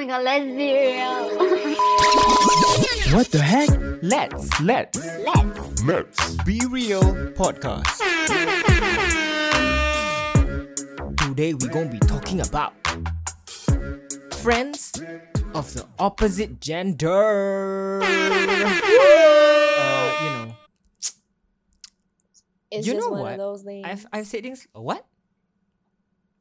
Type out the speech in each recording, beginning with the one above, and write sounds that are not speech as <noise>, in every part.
my god, let's be real. What the heck? Let's let's let's. Let's be real podcast. Today we're gonna be talking about friends of the opposite gender. uh, you know, It's You just know one what? of those things. I've I've said things. What?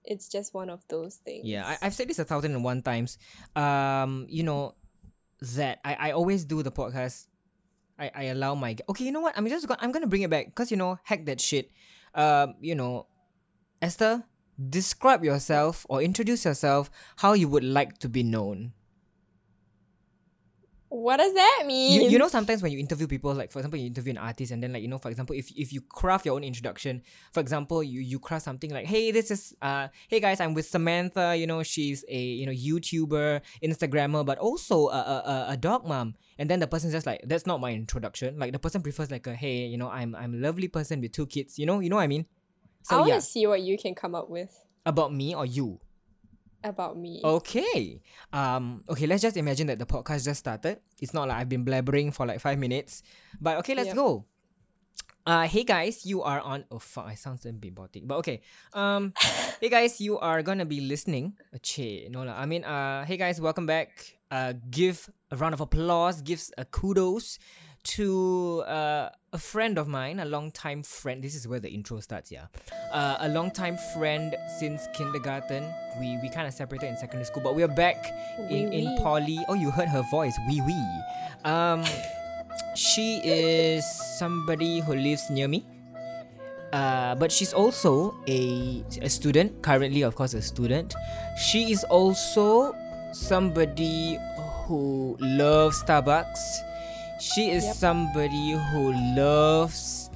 It's just one of those things. Yeah, I, I've said this a thousand and one times. Um, you know that I, I always do the podcast. I, I allow my okay. You know what? I'm just gonna I'm gonna bring it back because you know heck that shit. Um, you know, Esther, describe yourself or introduce yourself how you would like to be known. What does that mean? You, you know sometimes when you interview people like for example you interview an artist and then like you know for example if, if you craft your own introduction for example you you craft something like hey this is uh hey guys I'm with Samantha you know she's a you know YouTuber Instagrammer but also a a, a, a dog mom. And then the person's just like that's not my introduction. Like the person prefers like a hey you know I'm I'm a lovely person with two kids you know you know what I mean? I so want to yeah. see what you can come up with. About me or you about me. Okay. Um. Okay. Let's just imagine that the podcast just started. It's not like I've been blabbering for like five minutes, but okay. Let's Yep. go. Uh, hey guys, you are on. Oh fuck, I sound a bit botic, but okay. Um, <laughs> hey guys, you are gonna be listening. Uh, che, no lah. I mean, uh, hey guys, welcome back. Uh, give a round of applause. Gives a kudos to uh, a friend of mine, a long time friend. This is where the intro starts, yeah. Uh, a long time friend since kindergarten. We we kind of separated in secondary school, but we're back in in poly. Oh, you heard her voice, wee wee. Um, she is somebody who lives near me. Uh, but she's also a, a student, currently, of course, a student. She is also somebody who loves Starbucks. She is Yep. somebody who loves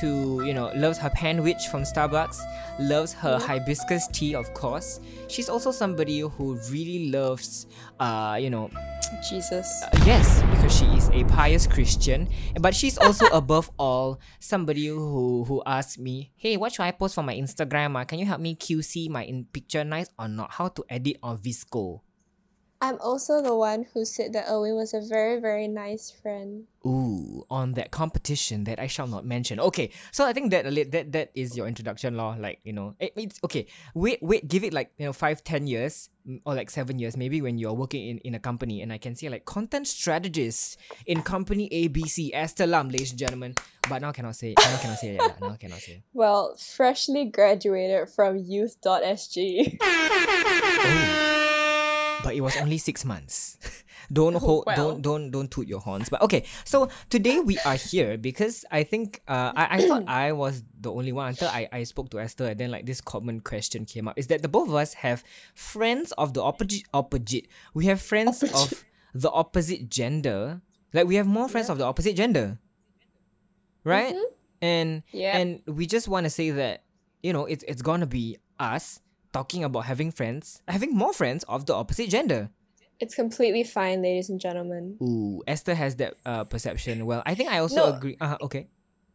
to, you know, loves her panwich from Starbucks, loves her hibiscus tea, of course. She's also somebody who really loves, uh, you know, Jesus. Yes, because she is a pious Christian, but she's also <laughs> above all somebody who who asks me, "Hey, what should I post for my Instagram? ah? Can you help me QC my in picture nice or not? How to edit on VSCO?" I'm also the one who said that Owen was a very, very nice friend. Ooh, on that competition that I shall not mention. Okay, so I think that that that is your introduction, law. Like you know, it, it's okay. Wait, wait, give it like you know five, ten years mm, or like seven years, maybe when you're working in, in a company, and I can see like content strategist in company ABC, Esther Lam, ladies and gentlemen. But now cannot say, now cannot say. Now cannot say. <laughs> Well, freshly graduated from youth.sg. but it was only six months. <laughs> don't hold, Well. don't don't don't toot your horns. But okay, so today we are here because I think uh, I, I thought <coughs> I was the only one until I, I spoke to Esther and then like this common question came up is that the both of us have friends of the opposite opposite. We have friends of the opposite gender. Like we have more friends of the opposite gender. Right? And yeah. and we just want to say that you know it's it's gonna be us talking about having friends, having more friends of the opposite gender. It's completely fine, ladies and gentlemen. Ooh, Esther has that uh, perception. Well, I think I also No. agree. Uh, okay.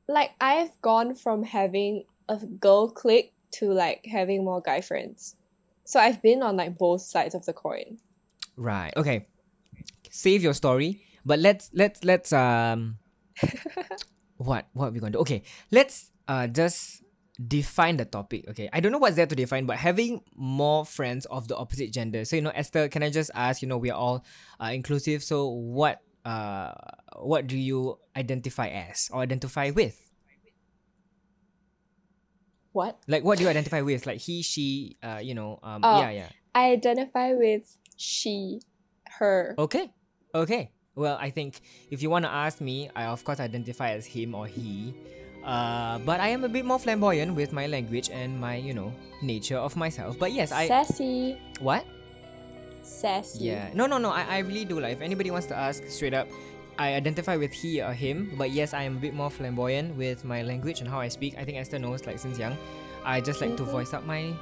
Like, I've gone from having a girl clique to like having more guy friends. So I've been on like both sides of the coin. Right. Okay. Save your story, but let's let's let's um <laughs> what what are we going to do? Okay, let's uh just define the topic. Okay, I don't know what's there to define, but having more friends of the opposite gender. So you know, Esther, can I just ask? You know, we are all uh, inclusive. So what uh what do you identify as or identify with? What? Like, what do you identify with? Like he, she, uh, you know, um, Oh. yeah, yeah. I identify with she, her. Okay. Okay. Well, I think if you want to ask me, I of course identify as him or he. Uh, but I am a bit more flamboyant with my language and my, you know, nature of myself. But yes, I Sassy. what? Sassy. Yeah. No, no, no. I, I really do. Like, if anybody wants to ask straight up, I identify with he or him. But yes, I am a bit more flamboyant with my language and how I speak. I think Esther knows, like since young, I just like to Mhm. voice up my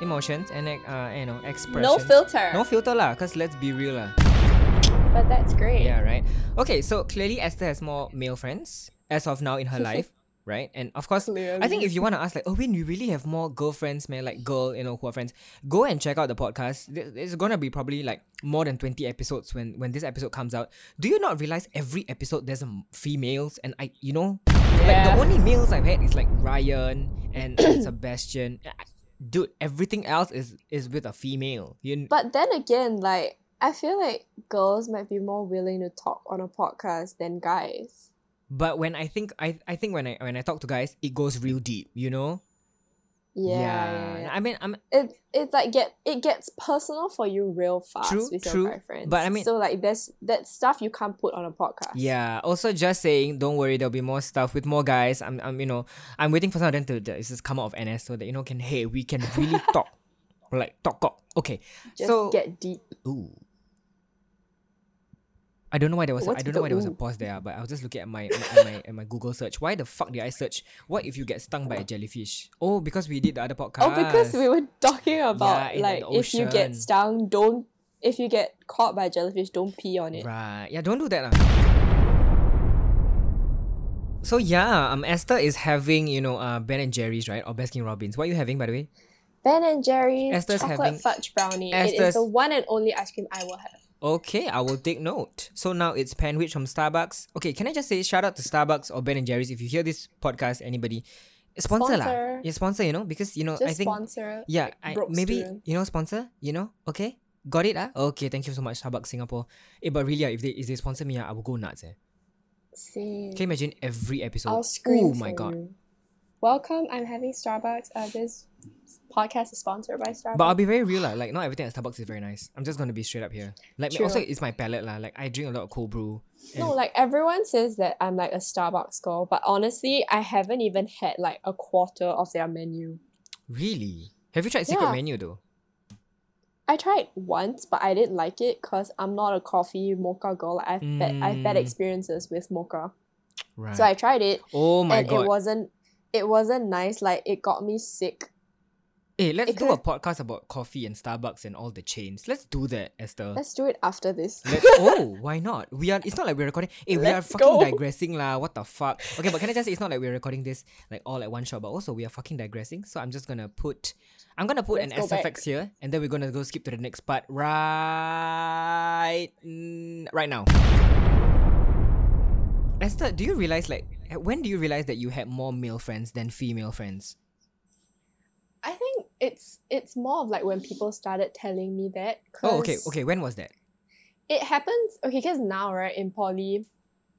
emotions and uh, you know, expressions. No filter. No filter lah. Cause let's be real lah. But that's great. Yeah, right. Okay, so clearly Esther has more male friends as of now in her <laughs> life. Right? And of course, I think if you want to ask, like, oh, when you really have more girlfriends, man, like girl, you know, who are friends, go and check out the podcast. There- There's gonna be probably like more than twenty episodes when when this episode comes out. Do you not realize every episode there's females and I, you know, like the only males I've had is like Ryan and, <coughs> Sebastian. Dude, everything else is is with a female. You But then again, like I feel like girls might be more willing to talk on a podcast than guys. But when I think I I think when I when I talk to guys, it goes real deep, you know? Yeah, yeah, yeah. I mean I'm It it's like get it gets personal for you real fast True, with true. your. But I mean- so like there's that stuff you can't put on a podcast. yeah. Also just saying, don't worry, there'll be more stuff with more guys. I'm I'm you know, I'm waiting for some of them to, to just come out of NS so that you know can hey we can really <laughs> talk. Like talk talk. Okay. Just so get deep. ooh. I don't know why there was a, I don't know why there was a pause there, but I was just looking at my at my, at my Google search. Why the fuck did I search? What if you get stung by a jellyfish? Oh, because we did the other podcast. Oh, because we were talking about the like if you get stung, don't if you get caught by a jellyfish, don't pee on it. Right. Yeah, don't do that. lah. So yeah, um Esther is having, you know, uh Ben and Jerry's, right? Or Baskin Robbins. What are you having by the way? Ben and Jerry's Esther's chocolate having- fudge brownie. It Esther's- is the one and only ice cream I will have. Okay, I will take note. So now it's Panwich from Starbucks. Okay, can I just say shout out to Starbucks or Ben and Jerry's if you hear this podcast, anybody. Sponsor, lah. Sponsor. Yeah, sponsor, you know, because you know, Just I think sponsor. Yeah, I, maybe you know sponsor. You know, okay, got it. Ah, okay. Thank you so much, Starbucks Singapore. Eh, but really, ah, if they if they sponsor me, ah, I will go nuts. Eh. See. Can you imagine every episode? I'll scream oh my god! you. Welcome. I'm having Starbucks. Uh, this podcast is sponsored by Starbucks. But I'll be very real. Like not everything at Starbucks is very nice. I'm just gonna be straight up here. Like True. also, it's my palate, lah. Like I drink a lot of cold brew. no, like everyone says that I'm like a Starbucks girl, but honestly, I haven't even had like a quarter of their menu. Really? Have you tried Secret Yeah. Menu though? I tried once, but I didn't like it because I'm not a coffee mocha girl. I've bad, I've bad Mm. experiences with mocha, Right. so I tried it, oh my and god. it wasn't it wasn't nice. Like it got me sick. hey, let's it do a could've- podcast about coffee and Starbucks and all the chains. Let's do that, Esther. Let's do it after this. Let's, oh, <laughs> why not? We are. It's not like we're recording. Hey, we are Let's fucking go. digressing lah. What the fuck? Okay, but can I just say it's not like we're recording this like all at one shot, but also we are fucking digressing. So I'm just gonna put, I'm gonna put Let's an go back. SFX here, and then we're gonna go skip to the next part right, right now. Esther, do you realize like when do you realize that you had more male friends than female friends? I think it's it's more of like when people started telling me that. Oh, okay, okay. When was that? It happens okay because now right in poly,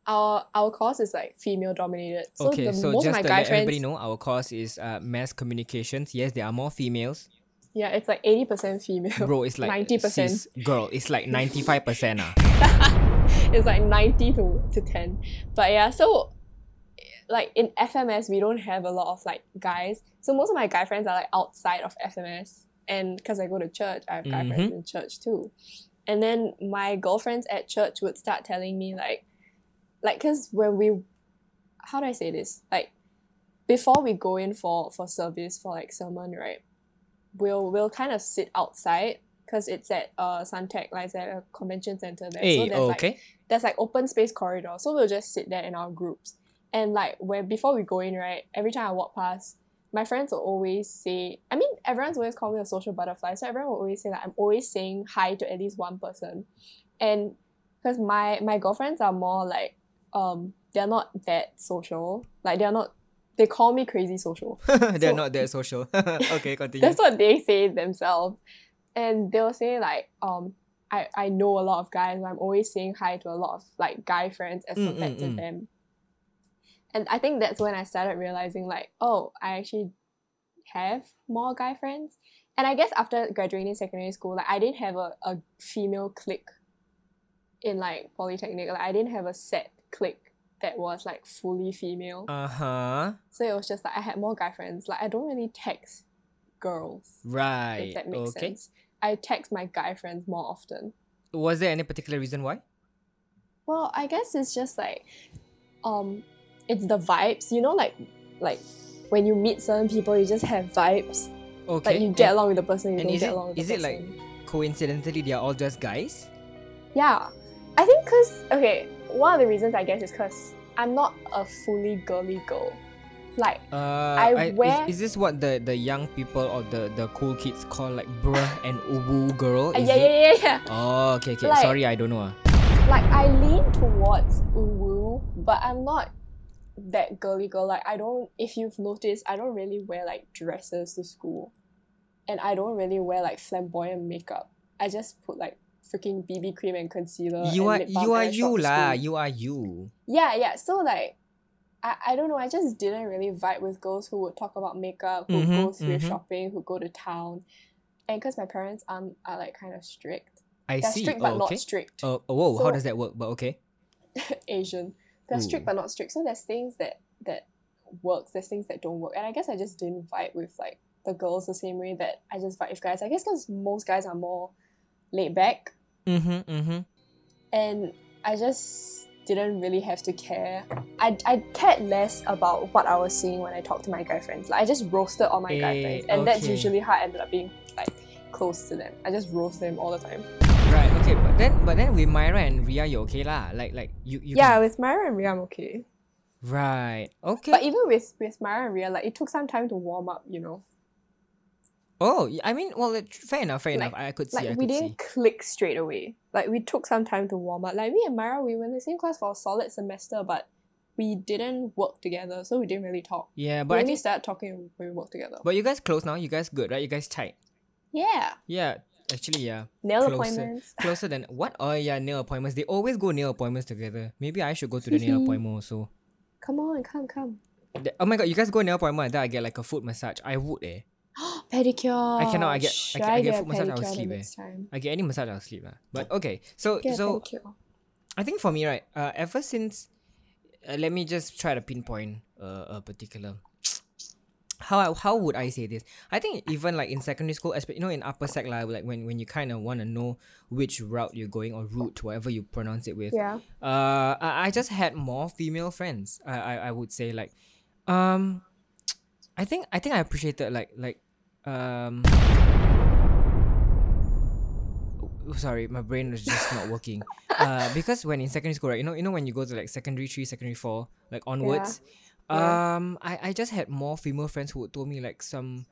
our our course is like female dominated. So okay, the so most just of to guy let friends, everybody know, our course is uh, mass communications. Yes, there are more females. yeah, it's like eighty percent female. Bro, it's like 90%. girl. It's like ninety five percent. <laughs> <laughs> It's like ninety to to ten. But yeah, so like in FMS we don't have a lot of like guys. So most of my guy friends are like outside of FMS, and because I go to church, I have guy friends Mhm. in church too. And then my girlfriends at church would start telling me like, like, cause when we, how do I say this? Like, before we go in for for service for like sermon, right? We'll we'll kind of sit outside because it's at uh Suntec, like it's at a convention center there. hey, so there's like there's like open space corridor. So we'll just sit there in our groups. And like where before we go in, right, every time I walk past, my friends will always say I mean everyone's always called me a social butterfly. So everyone will always say that I'm always saying hi to at least one person. And because my my girlfriends are more like um they're not that social. Like they're not they call me crazy social. <laughs> They're so- not that social. <laughs> okay, <laughs> continue. That's what they say themselves. And they'll say like, um, I, I know a lot of guys, I'm always saying hi to a lot of like guy friends as Mm, compared mm, to mm. them. And I think that's when I started realizing like, oh, I actually have more guy friends. And I guess after graduating secondary school, like I didn't have a, a female clique in like polytechnic. Like I didn't have a set clique that was like fully female. Uh huh. So it was just like I had more guy friends. Like I don't really text girls, Right. if that makes okay. sense. I text my guy friends more often. Was there any particular reason why? Well, I guess it's just like um it's the vibes. You know, like like when you meet certain people you just have vibes. Okay. Like you get and along with the person, you don't get it- along with is the it, like, coincidentally they are all just guys? Yeah. I think cause okay, one of the reasons I guess is cause I'm not a fully girly girl. Like Uh, I wear- is, is this what the, the young people or the, the cool kids call like bruh and uwu girl? uh, Is yeah, it? yeah, yeah, yeah. Oh, okay, okay. Like- Sorry, I don't know. ah. Like I lean towards uwu, but I'm not that girly girl. Like I don't. If you've noticed, I don't really wear like dresses to school, and I don't really wear like flamboyant makeup. I just put like freaking BB cream and concealer. you and are you are I you lah. You are you. Yeah, yeah. So like, I, I don't know. I just didn't really vibe with girls who would talk about makeup, who Mhm, go thrift mhm. shopping, who go to town, and because my parents um are like kind of strict. I They're see. strict but oh, not okay. strict. Oh, oh, whoa. how does that work? But okay. <laughs> Asian. They're strict but not strict. So there's things that that works. There's things that don't work. And I guess I just didn't vibe with like the girls the same way that I just vibe with guys. I guess because most guys are more laid back, Mm-hmm. Mm-hmm. and I just didn't really have to care. I, I cared less about what I was seeing when I talked to my guy friends. Like I just roasted all my guy Eh, friends, and that's usually how I ended up being like close to them. I just roast them all the time. Right. Okay. But then, but then with Myra and Ria, you're okay lah? Like, like you, you. yeah, can- with Myra and Ria, I'm okay. Right. Okay. But even with with Myra and Ria, like it took some time to warm up. You know. Oh, I mean, well, it- fair enough. Fair Like- enough. I could see. like I we didn't see. click straight away. Like we took some time to warm up. Like me and Myra, we were in the same class for a solid semester, but we didn't work together, so we didn't really talk. Yeah, we but I only started talking when we worked together. But you guys close now. You guys good, right? You guys tight. yeah, Yeah. Actually, yeah. nail Closer. appointments. <laughs> Closer than what? Oh yeah, nail appointments. They always go nail appointments together. Maybe I should go to the nail <laughs> appointment also. Come on, come, come. Oh my god, you guys go nail appointment and then I get like a foot massage. I would eh. <gasps> pedicure. I cannot, I get- I Should get- I get foot massage, I will sleep, eh. I get any massage, I'll sleep lah. But okay, so Get so pedicure. I think for me, right, uh, ever since, uh, let me just try to pinpoint uh, a particular. <tsk> How I, how would I say this? I think even like in secondary school, you know in upper sec lah, like when when you kind of want to know which route you're going or route, whatever you pronounce it with. Yeah. Uh, I, I just had more female friends. I, I I would say like, um, <tsk> I think I think I appreciated like like, um. oh, Sorry, my brain was just not working. Uh, because when in secondary school, right, you know, you know when you go to like secondary three, secondary four, like onwards, Yeah. um, I, I just had more female friends who told me like some,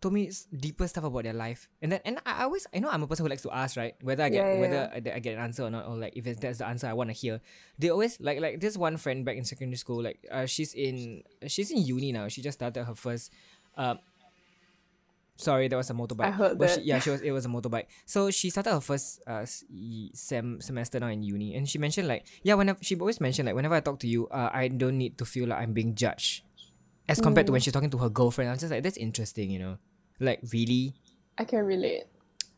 told me deeper stuff about their life, and then and I always I know I'm a person who likes to ask right whether I get Yeah, yeah, whether I, I get an answer or not or like if it's, that's the answer I want to hear. They always like like this one friend back in secondary school like uh she's in she's in uni now. She just started her first, uh, sorry that was a motorbike. I heard But that. she, yeah, she was. It was a motorbike. So she started her first uh sem semester now in uni, and she mentioned like yeah, whenever she always mentioned like whenever I talk to you, uh, I don't need to feel like I'm being judged, as compared to when she's talking to her girlfriend. I was just like that's interesting, you know, like really. I can relate.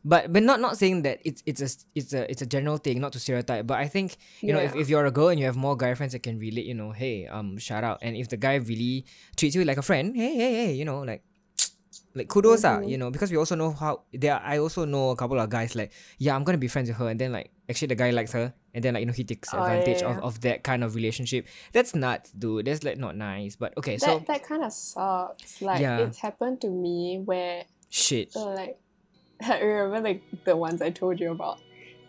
But but not not saying that it's it's a it's a it's a general thing, not to stereotype. But I think you know if, if you're a girl and you have more guy friends that can relate, you know, hey um shout out. And if the guy really treats you like a friend, hey hey hey, you know like like kudos ah, Mhm. you know, because we also know how there. I also know a couple of guys like yeah, I'm gonna be friends with her, and then like actually the guy likes her, and then like you know he takes Oh, advantage yeah. of, of that kind of relationship. That's nuts, dude. That's like not nice. But okay, That so that kind of sucks. Like Yeah. it's happened to me where shit. like <laughs> I remember like the ones I told you about.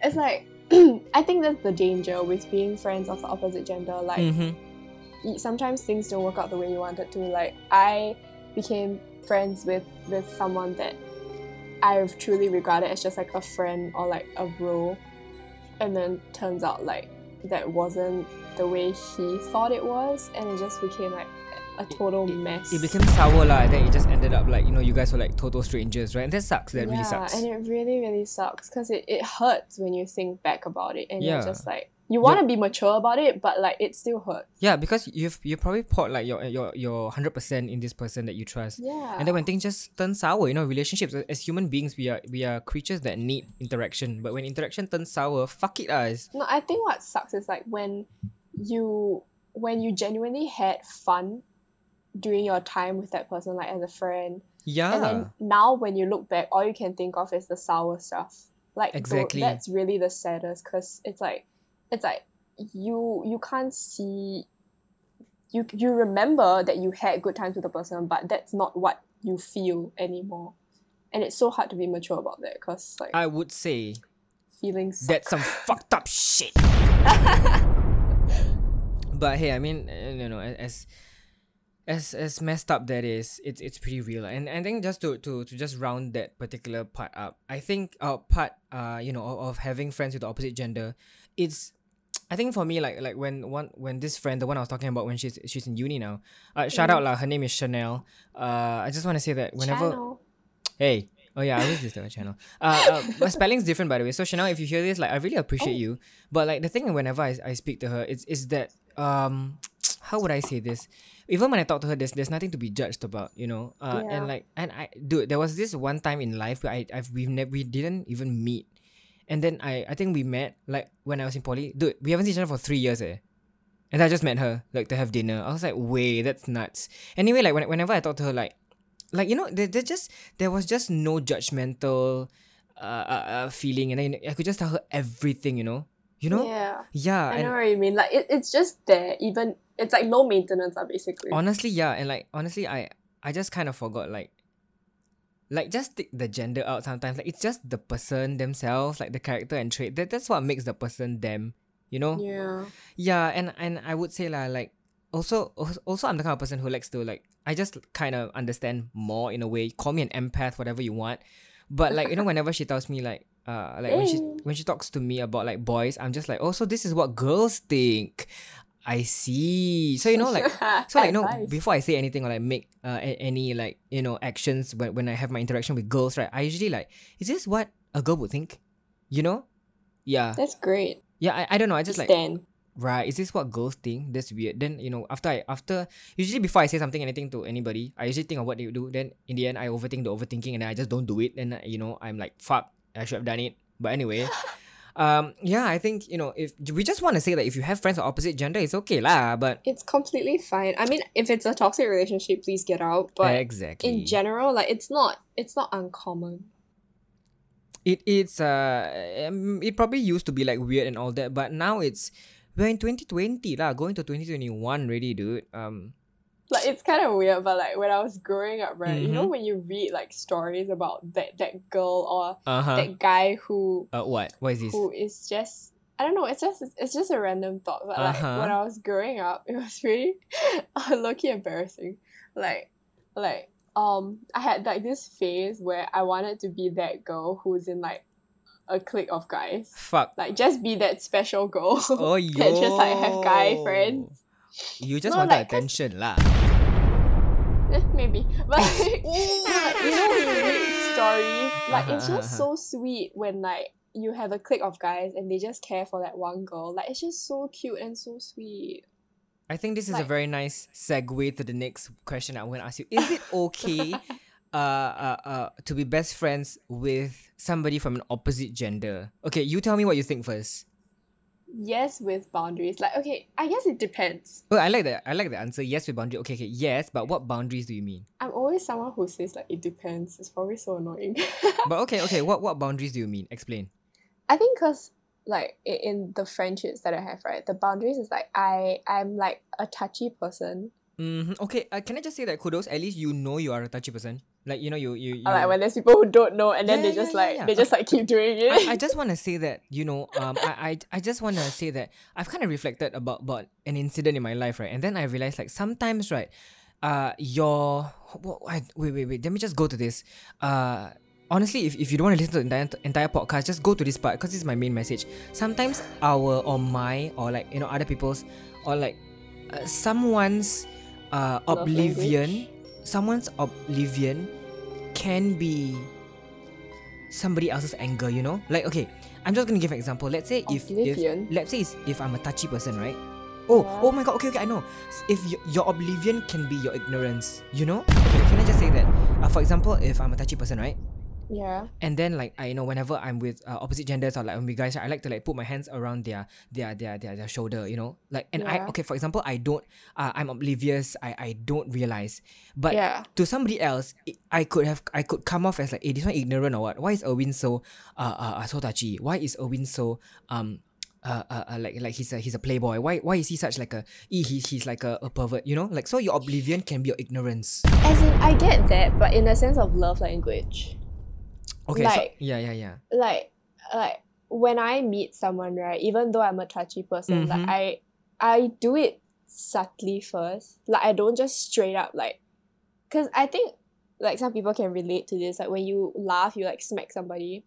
It's like <clears throat> I think that's the danger with being friends of the opposite gender. Like Mm-hmm. sometimes things don't work out the way you wanted to. Like I became friends with with someone that I've truly regarded as just like a friend or like a bro, and then turns out like that wasn't the way he thought it was, and it just became like a total mess. It became sour lah. Then it just ended up like you know you guys were like total strangers, right? And that sucks. That really yeah, sucks. and it really really sucks because it, it hurts when you think back about it, and Yeah. you're just like you want to be mature about it, but like it still hurts. Yeah, because you've you probably poured like your your your hundred percent in this person that you trust. Yeah. And then when things just turn sour, you know, relationships as human beings, we are we are creatures that need interaction. But when interaction turns sour, fuck it, us. No, I think what sucks is like when you when you genuinely had fun during your time with that person, like as a friend, Yeah. and then now when you look back, all you can think of is the sour stuff. Like Exactly. that's really the saddest because it's like it's like you you can't see you you remember that you had good times with the person, but that's not what you feel anymore. And it's so hard to be mature about that because like I would say feelings. that's some <laughs> fucked up shit. but hey, I mean, uh, you know, as as as messed up that is, it's it's pretty real. And I think just to to to just round that particular part up, I think uh part uh you know of, of having friends with the opposite gender, it's I think for me like like when one when this friend the one I was talking about when she's she's in uni now, uh shout out lah her name is Chanel. Uh I just want to say that whenever Channel. Hey. Oh yeah, I always use the channel. Uh, uh, my spelling's different by the way. So Chanel, if you hear this, like I really appreciate you. But like the thing, whenever I, I speak to her, it's is that um, <tsk> how would I say this? Even when I talk to her, there's there's nothing to be judged about, you know. Uh, and like and I dude, there was this one time in life where I I've we've never we didn't even meet, and then I I think we met like when I was in poly. Dude, we haven't seen each other for three years, eh. And I just met her like to have dinner. I was like, way, that's nuts. Anyway, like when, whenever I talk to her, like like you know there, there just there was just no judgmental uh, uh, uh feeling and then I could just tell her everything you know you know Yeah. yeah, I know what you mean. Like it, it's just there. Even it's like low maintenance, uh, basically. honestly yeah and like honestly I I just kind of forgot like like just take the gender out sometimes like it's just the person themselves like the character and trait that, that's what makes the person them you know yeah. Yeah, and and I would say like also also I'm the kind of person who likes to like I just kind of understand more in a way. Call me an empath, whatever you want. But like you know, whenever she tells me like uh like when she when she talks to me about like boys, I'm just like, oh, so this is what girls think. I see. So you know, like <laughs> so like no Advice. before I say anything or like make uh, a- any like you know actions when when I have my interaction with girls, right? I usually like, is this what a girl would think? You know? Yeah. That's great. Yeah, I, I don't know. I just like Stand. right is this what girls think that's weird then you know after i after usually before i say something anything to anybody i usually think of what they do then in the end i overthink the overthinking and then i just don't do it and uh, you know i'm like fuck i should have done it but anyway um yeah i think you know if we just want to say that if you have friends of opposite gender it's okay lah but It's completely fine. I mean, if it's a toxic relationship, please get out. But exactly in general, like it's not it's not uncommon. it it's uh um, it probably used to be like weird and all that but now it's we're in 2020 lah going to 2021 already dude um Like it's kind of weird, but like when I was growing up, right? You know Mhm. when you read like stories about that that girl or uh-huh that guy who uh what what is this who is just I don't know. It's just it's just a random thought. But like Uh-huh. when I was growing up, <laughs> it was really <laughs> low key embarrassing. Like like um I had like this phase where I wanted to be that girl who's in like a clique of guys. fuck Like just be that special girl Oh, <laughs> that just like have guy friends. You just No, wanted like, attention lah. <laughs> Maybe. But <laughs> <laughs> like, like, you know when you read stories, like it's just uh-huh. so sweet when like you have a clique of guys and they just care for that one girl. Like it's just so cute and so sweet. I think this is a very nice segue to the next question I'm going to ask you. Is it okay uh, uh, uh, to be best friends with somebody from an opposite gender? Okay, you tell me what you think first. Yes, with boundaries. Like okay, I guess it depends. Oh, I like that. I like the answer. Yes, with boundary. Okay, okay. Yes, but what boundaries do you mean? I'm always someone who says like it depends. It's probably so annoying. <laughs> But okay, okay. What what boundaries do you mean? Explain. I think because like in the friendships that I have, right, the boundaries is like I I'm like a touchy person. Mm-hmm. Okay. Uh, can I just say that kudos? At least you know you are a touchy person. Like you know you you. you like when there's people who don't know and then Yeah, they just yeah, like yeah. they just like keep doing it. I, I just want to say that you know um I, I, I just want to say that I've kind of reflected about about an incident in my life right and then I realized like sometimes right uh your I, wait wait wait let me just go to this uh honestly if, if you don't want to listen to the entire, entire podcast just go to this part because this is my main message sometimes our or my or like you know other people's or like uh, someone's uh Love oblivion someone's oblivion can be somebody else's anger, you know? Like, okay, I'm just gonna give an example. Let's say if, if let's say if I'm a touchy person, right? Oh, Yeah. oh my god, okay, okay, I know. If y- your oblivion can be your ignorance, you know? Okay, can I just say that? Uh, for example, if I'm a touchy person, right? Yeah. And then like I you know whenever I'm with uh, opposite genders or like when we guys, I like to like put my hands around their their their their, their shoulder, you know, like and I okay for example I don't uh, I'm oblivious I I don't realize, but Yeah. to somebody else I could have I could come off as like hey this one ignorant or what? Why is Erwin so uh, uh, uh so touchy? Why is Erwin so um. Uh, uh, uh, like like he's a he's a playboy. Why why is he such like a he, he he's like a, a pervert? You know, like so your oblivion can be your ignorance. As in, I get that, but in a sense of love language, Okay, Like- so yeah yeah yeah. like, like when I meet someone, right, even though I'm a touchy person, Mhm. like I, I do it subtly first. Like I don't just straight up like, cause I think like some people can relate to this. Like when you laugh, you like smack somebody,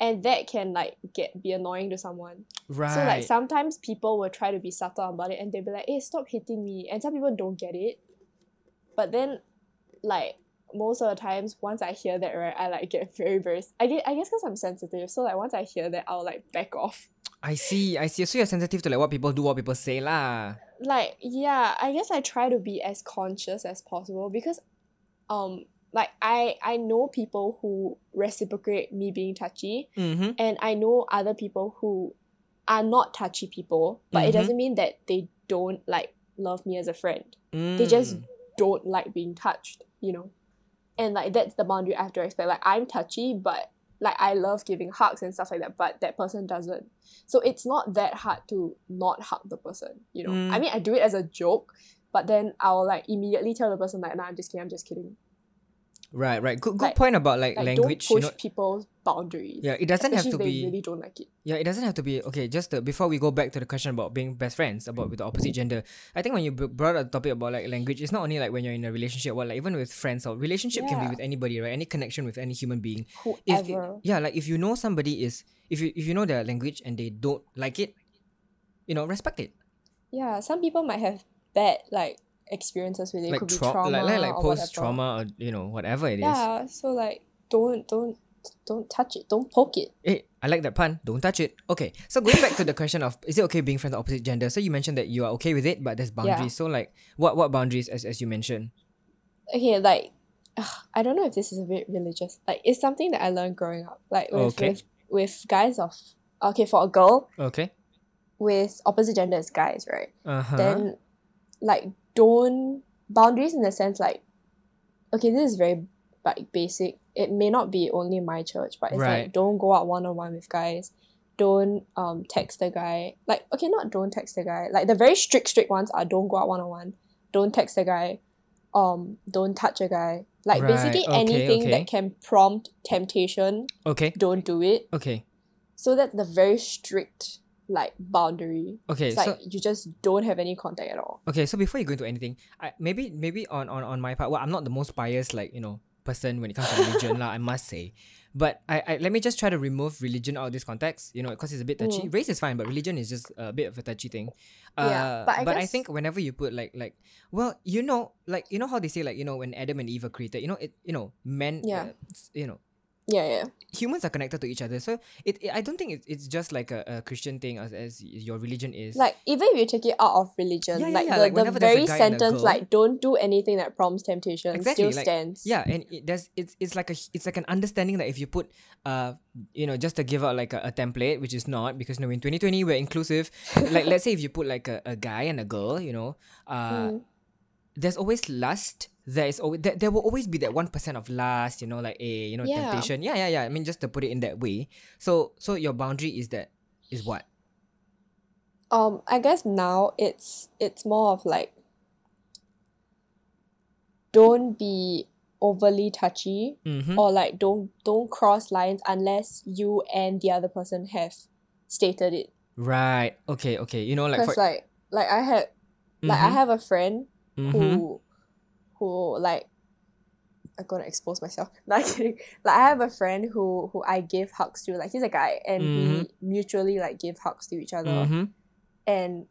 and that can like get be annoying to someone. Right. So like sometimes people will try to be subtle about it, and they'll be like, "Hey, stop hitting me," and some people don't get it. But then, like most of the times, once I hear that, right, I like get very very. I get I guess because I'm sensitive, so like once I hear that, I'll like back off. I see, I see. So you're sensitive to like what people do, what people say lah. like yeah i guess i try to be as conscious as possible because um like i i know people who reciprocate me being touchy Mm-hmm. and i know other people who are not touchy people but it Mhm. doesn't mean that they don't like love me as a friend Mm. they just don't like being touched you know and like that's the boundary i have to respect. Like i'm touchy but like i love giving hugs and stuff like that but that person doesn't. So it's not that hard to not hug the person you know? Mm. i mean i do it as a joke but then i'll like immediately tell the person like nah i'm just kidding i'm just kidding Right, right. Good, good Like- point about like, like language. don't You push know, people's boundaries yeah, it doesn't have to if they be. really don't like it Yeah, it doesn't have to be okay. Just the, before we go back to the question about being best friends, about with the opposite gender, I think when you b- brought up the topic about like language, it's not only like when you're in a relationship, well, like even with friends or relationship can be with anybody, right? Any connection with any human being. If whoever yeah, like if you know somebody is if you if you know their language and they don't like it, you know, respect it. yeah some people might have bad like experiences with it, like could be trauma like like, like or post trauma or you know whatever it is. yeah so like don't don't don't touch it don't poke it Hey, I like that pun. Don't touch it. Okay, so going back to the question of is it okay being friends of opposite gender? So you mentioned that you are okay with it, but there's boundaries. So like, what what boundaries as as you mentioned? okay like ugh, i don't know if this is a bit religious like it's something that i learned growing up like with Okay. with, with guys of okay for a girl Okay. with opposite gender as guys right Uh huh. then like don't boundaries in the sense like okay this is very like basic. It may not be only my church but it's Right. like don't go out one-on-one with guys. Don't um text the guy. Like okay not don't text the guy. Like the very strict strict ones are don't go out one-on-one. Don't text the guy. Um don't touch a guy. Like Right, basically okay, anything okay. that can prompt temptation okay. don't do it. Okay. so that's the very strict like boundary Okay. it's so like you just don't have any contact at all okay. So before you go into anything, I maybe maybe on on on my part, well, I'm not the most biased like you know person when it comes to religion lah. I must say. But I, I let me just try to remove religion out of this context, you know, because it's a bit touchy. Mm. Race is fine, but religion is just a bit of a touchy thing. Yeah, Uh, but I but I think whenever you put like like well, you know, like you know how they say like you know when Adam and Eve are created, you know it, you know men, Yeah. uh, you know yeah yeah humans are connected to each other. So it, it I don't think it's, it's just like a, a Christian thing as, as your religion is. like even if you take it out of religion Yeah, yeah, like yeah, the, like, the very guy and a sentence girl- like don't do anything that prompts temptation Exactly, still like- stands yeah, and it, there's it's it's like a it's like an understanding that if you put uh you know just to give out like a, a template which is not because you know in 2020 we're inclusive like let's say if you put like a, a guy and a girl you know uh Mm. There's always lust. There is always there, there will always be that one percent of lust you know like a you know Yeah. temptation. Yeah yeah yeah. I mean just to put it in that way. So so your boundary is that is what? Um i guess now it's it's more of like don't be overly touchy mm-hmm. or like don't don't cross lines unless you and the other person have stated it. Right. Okay okay. You know like for like like i had like i Mhm, have a friend mhm. who who like I'm gonna expose myself. <laughs> Not kidding. Like I have a friend who who I give hugs to. Like he's a guy, and we mutually like give hugs to each other. Mhm. And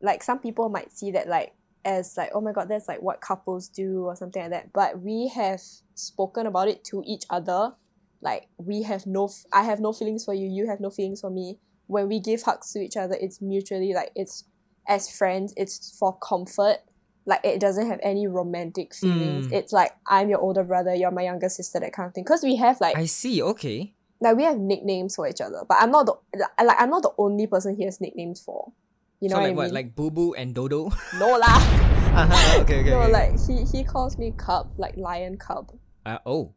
like some people might see that like as like oh my god, that's like what couples do or something like that. But we have spoken about it to each other. Like we have no, f- I have no feelings for you. You have no feelings for me. When we give hugs to each other, it's mutually like it's as friends. It's for comfort like it doesn't have any romantic feelings. Mm. It's like I'm your older brother, you're my younger sister, that kind of thing. Because we have like I see okay like we have nicknames for each other, but I'm not the like I'm not the only person he has nicknames for. You know so what like I what mean? like boo boo and dodo <laughs> no lah. <laughs> uh-huh. okay okay, no, okay. like he he calls me cub, like lion cub, uh, oh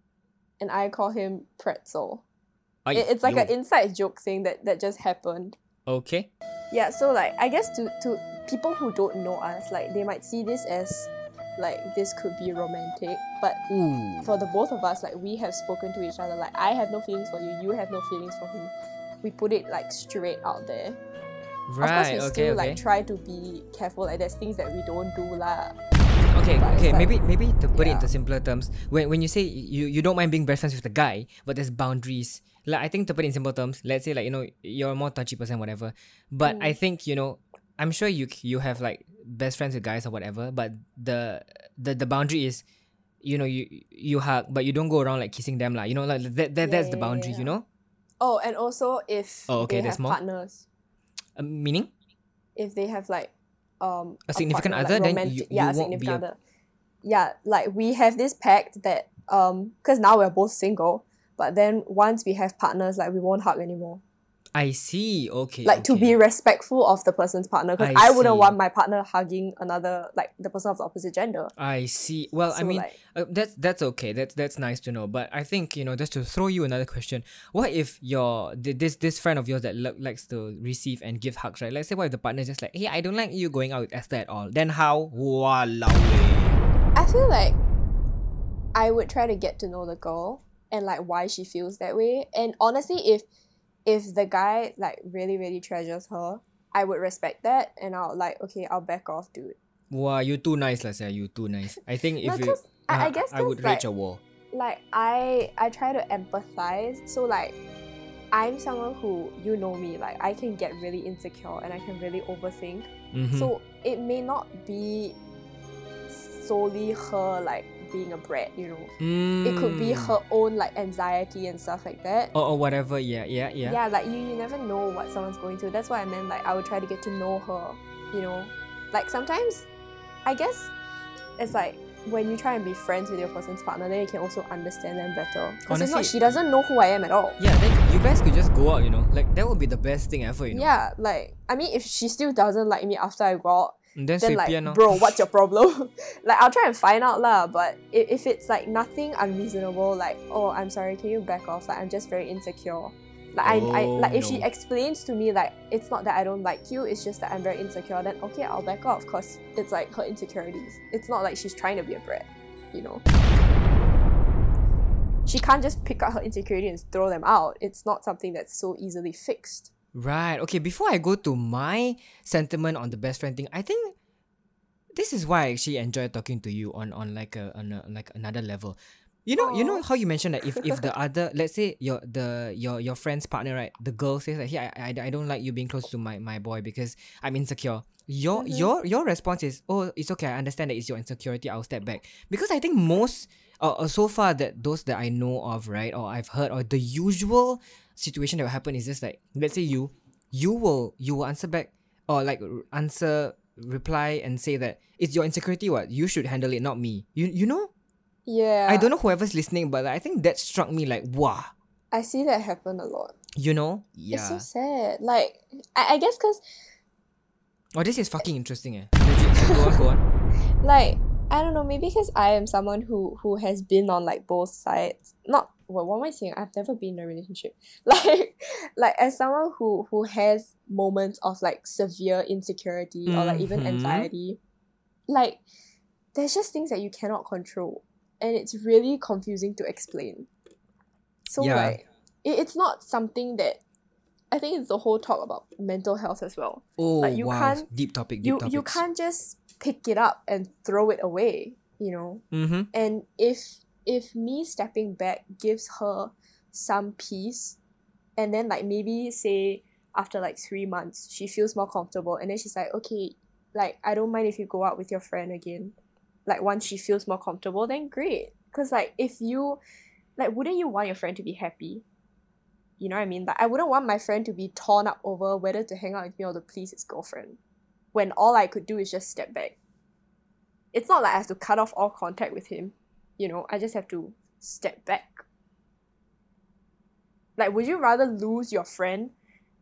and I call him pretzel. Ay, It, it's like yo. an inside joke thing that that just happened. okay Yeah, so like I guess to to people who don't know us, like they might see this as like this could be romantic, but Ooh. for the both of us, like we have spoken to each other. Like I have no feelings for you, you have no feelings for me. We put it like straight out there. Right. Of course, we Okay. still Okay. like try to be careful. Like there's things that we don't do lah. Okay, But okay, like- maybe maybe to put it into simpler terms, when when you say you, you don't mind being best friends with the guy, but there's boundaries. Like I think to put it in simple terms, let's say like you know you're a more touchy person, whatever. But I Mm. think you know I'm sure you you have like best friends with guys or whatever. But the the the boundary is, you know you you hug, but you don't go around like kissing them like you know like that, that Yeah, that's the yeah, boundary, you know. Oh, and also if Oh, okay, they there's have more? partners, Uh, meaning if they have like um A significant partner, other, like then romantic, you- yeah, you a won't be significant a-. Yeah, like we have this pact that um because now we're both single, but then once we have partners, like we won't hug anymore. I see. Okay. like to be respectful of the person's partner because I I, wouldn't see. want my partner hugging another like the person of the opposite gender. I see. Well, I mean, like- uh, that's that's okay. That's that's nice to know. But I think you know, just to throw you another question: What if your this this friend of yours that lo- likes to receive and give hugs, right? Let's say what if the partner is just like, hey, I don't like you going out with Esther at all. Then how? Walao. I feel like I would try to get to know the girl and like why she feels that way. And honestly, if if the guy like really really treasures her, I would respect that and I'll like okay, I'll back off, dude. Wow, you too nice, lah. Say you too nice. I think if No, you, I, I uh, guess I would like, a war. like I I try to empathize. So like I'm someone who you know me, like I can get really insecure and I can really overthink. Mhm. So it may not be solely her like being a brat, you know. It could be Mm. her own like anxiety and stuff like that. or, or whatever. Yeah, yeah, yeah. Yeah, like you, you never know what someone's going through. That's why I meant like I would try to get to know her, you know. Like sometimes I guess it's like when you try and be friends with your person's partner, then you can also understand them better. Because if not, she doesn't know who I am at all. Yeah, then you guys could just go out, you know. Like that would be the best thing ever, you know. Yeah, like I mean, if she still doesn't like me after I go out, then, then 随 like, 便 lor. bro, what's your problem? <laughs> like, I'll try and find out lah. But if, if it's like nothing unreasonable, like, oh, I'm sorry, can you back off? Like, I'm just very insecure. Like, I, I Oh, like if she oh. explains to me like it's not that I don't like you, it's just that I'm very insecure. Then okay, I'll back off because it's like her insecurities. It's not like she's trying to be a brat, you know. She can't just pick up her insecurity and throw them out. It's not something that's so easily fixed. Right. Okay. Before I go to my sentiment on the best friend thing, I think this is why I actually enjoy talking to you on on like a on, a, on like another level. You know, you know how you mentioned that if, if the <laughs> other, let's say your the your your friend's partner, right, the girl says like, hey, I, I, I don't like you being close to my, my boy because I'm insecure. Your Mhm. your your response is, oh, it's okay. I understand that it's your insecurity. I'll step back because I think most, uh, uh, so far that those that I know of, right, or I've heard, or the usual situation that will happen is just like, let's say you, you will you will answer back or like answer reply and say that it's your insecurity. What you should handle it, not me. You you know. Yeah. I don't know whoever's listening, but I think that struck me like wow. I see that happen a lot. You know? Yeah it's so sad. Like I, I guess because Oh, this is fucking interesting. Eh. <laughs> Legit. go on, go on. like I don't know maybe because I am someone who who has been on like both sides. Not well, what am I saying? I've never been in a relationship. <laughs> Like like as someone who who has moments of like severe insecurity or like even Mhm. anxiety, like there's just things that you cannot control, and it's really confusing to explain. So Yeah. like it, it's not something that. I think it's the whole talk about mental health as well. Oh Like, you wow. can't- Deep topic. Deep you topics. you can't just pick it up and throw it away you know? Mm-hmm. and if if me stepping back gives her some peace and then like maybe say after like three months she feels more comfortable and then she's like okay like i don't mind if you go out with your friend again. Like once she feels more comfortable then great. Because like if you like wouldn't you want your friend to be happy? You know what i mean? Like i wouldn't want my friend to be torn up over whether to hang out with me or to please his girlfriend when all i could do is just step back. It's not like i have to cut off all contact with him you know i just have to step back. Like would you rather lose your friend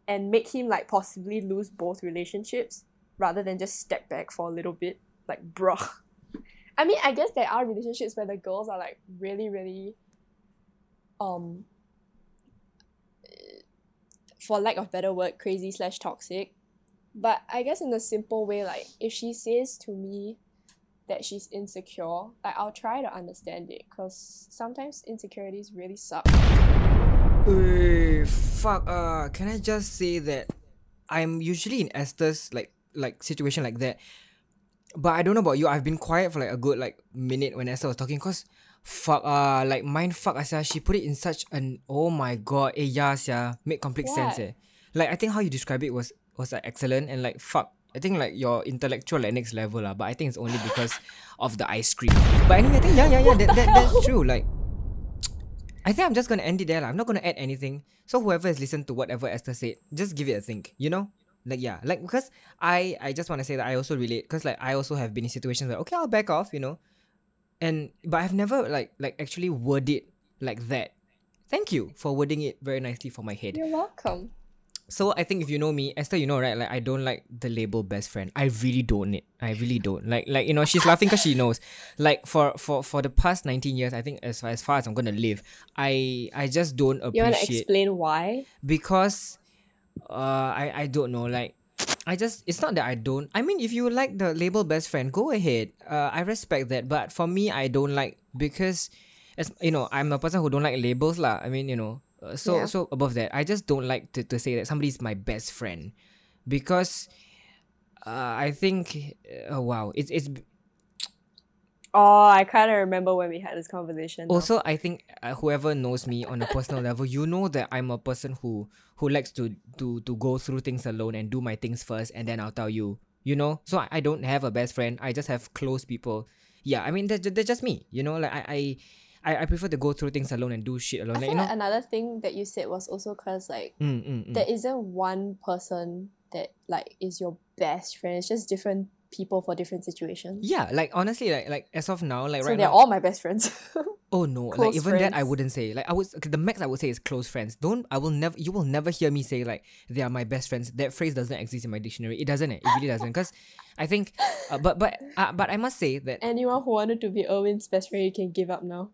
and make him like possibly lose both relationships rather than just step back for a little bit? Like bruh. <laughs> I mean i guess there are relationships where the girls are like really really um for lack of better word crazy slash toxic but i guess in a simple way like if she says to me that she's insecure like i'll try to understand it because sometimes insecurities really suck Ey, fuck. Uh, can I just say that I'm usually in Esther's like like situation like that. But I don't know about you. I've been quiet for like a good like minute when Esther was talking cause fuck uh like mind fuck asa she put it in such an oh my god eh yeah sia make complete sense eh. Like I think how you describe it was was like excellent and like fuck I think like your intellectual like next level lah, but I think it's only because <laughs> of the ice cream. But anyway, I think yeah, yeah, yeah, that, that that's true. Like, I think I'm just gonna end it there. lah. I'm not gonna add anything. So whoever has listened to whatever Esther said, just give it a think. You know, like yeah, like because I I just want to say that I also relate because like I also have been in situations where okay I'll back off, you know, and but I've never like like actually worded like that. Thank you for wording it very nicely for my head. You're welcome. So I think if you know me, Esther, you know right? Like I don't like the label best friend. I really don't. It. I really don't. Like like you know she's laughing because she knows. Like for for for the past nineteen years, I think as far as far as I'm gonna live, I I just don't appreciate. You want to explain why? because uh I I don't know like. I just it's not that I don't I mean if you like the label best friend go ahead uh, I respect that but for me I don't like because as you know I'm a person who don't like labels lah I mean you know uh, so Yeah. so above that I just don't like to, to say that somebody's my best friend because uh, I think uh, wow it's it's Oh, I kind of remember when we had this conversation. now. also I think uh, whoever knows me on a personal <laughs> level you know that I'm a person who who likes to to to go through things alone and do my things first and then I'll tell you you know so I, I don't have a best friend I just have close people yeah I mean that, that's just me you know like I, I I I prefer to go through things alone and do shit alone I like, you know like another thing that you said was also because like mm, mm, mm. there isn't one person that like is your best friend. It's just different people for different situations. yeah like honestly like like as of now like so right they're now all my best friends. <laughs> Oh no, like Close even that I wouldn't say. Like I would okay, the max I would say is close friends. Don't I will never you will never hear me say like they are my best friends. That phrase doesn't exist in my dictionary. It doesn't. It really doesn't. Because I think, uh, but but uh, but I must say that Anyone who wanted to be Erwin's best friend, you can give up now.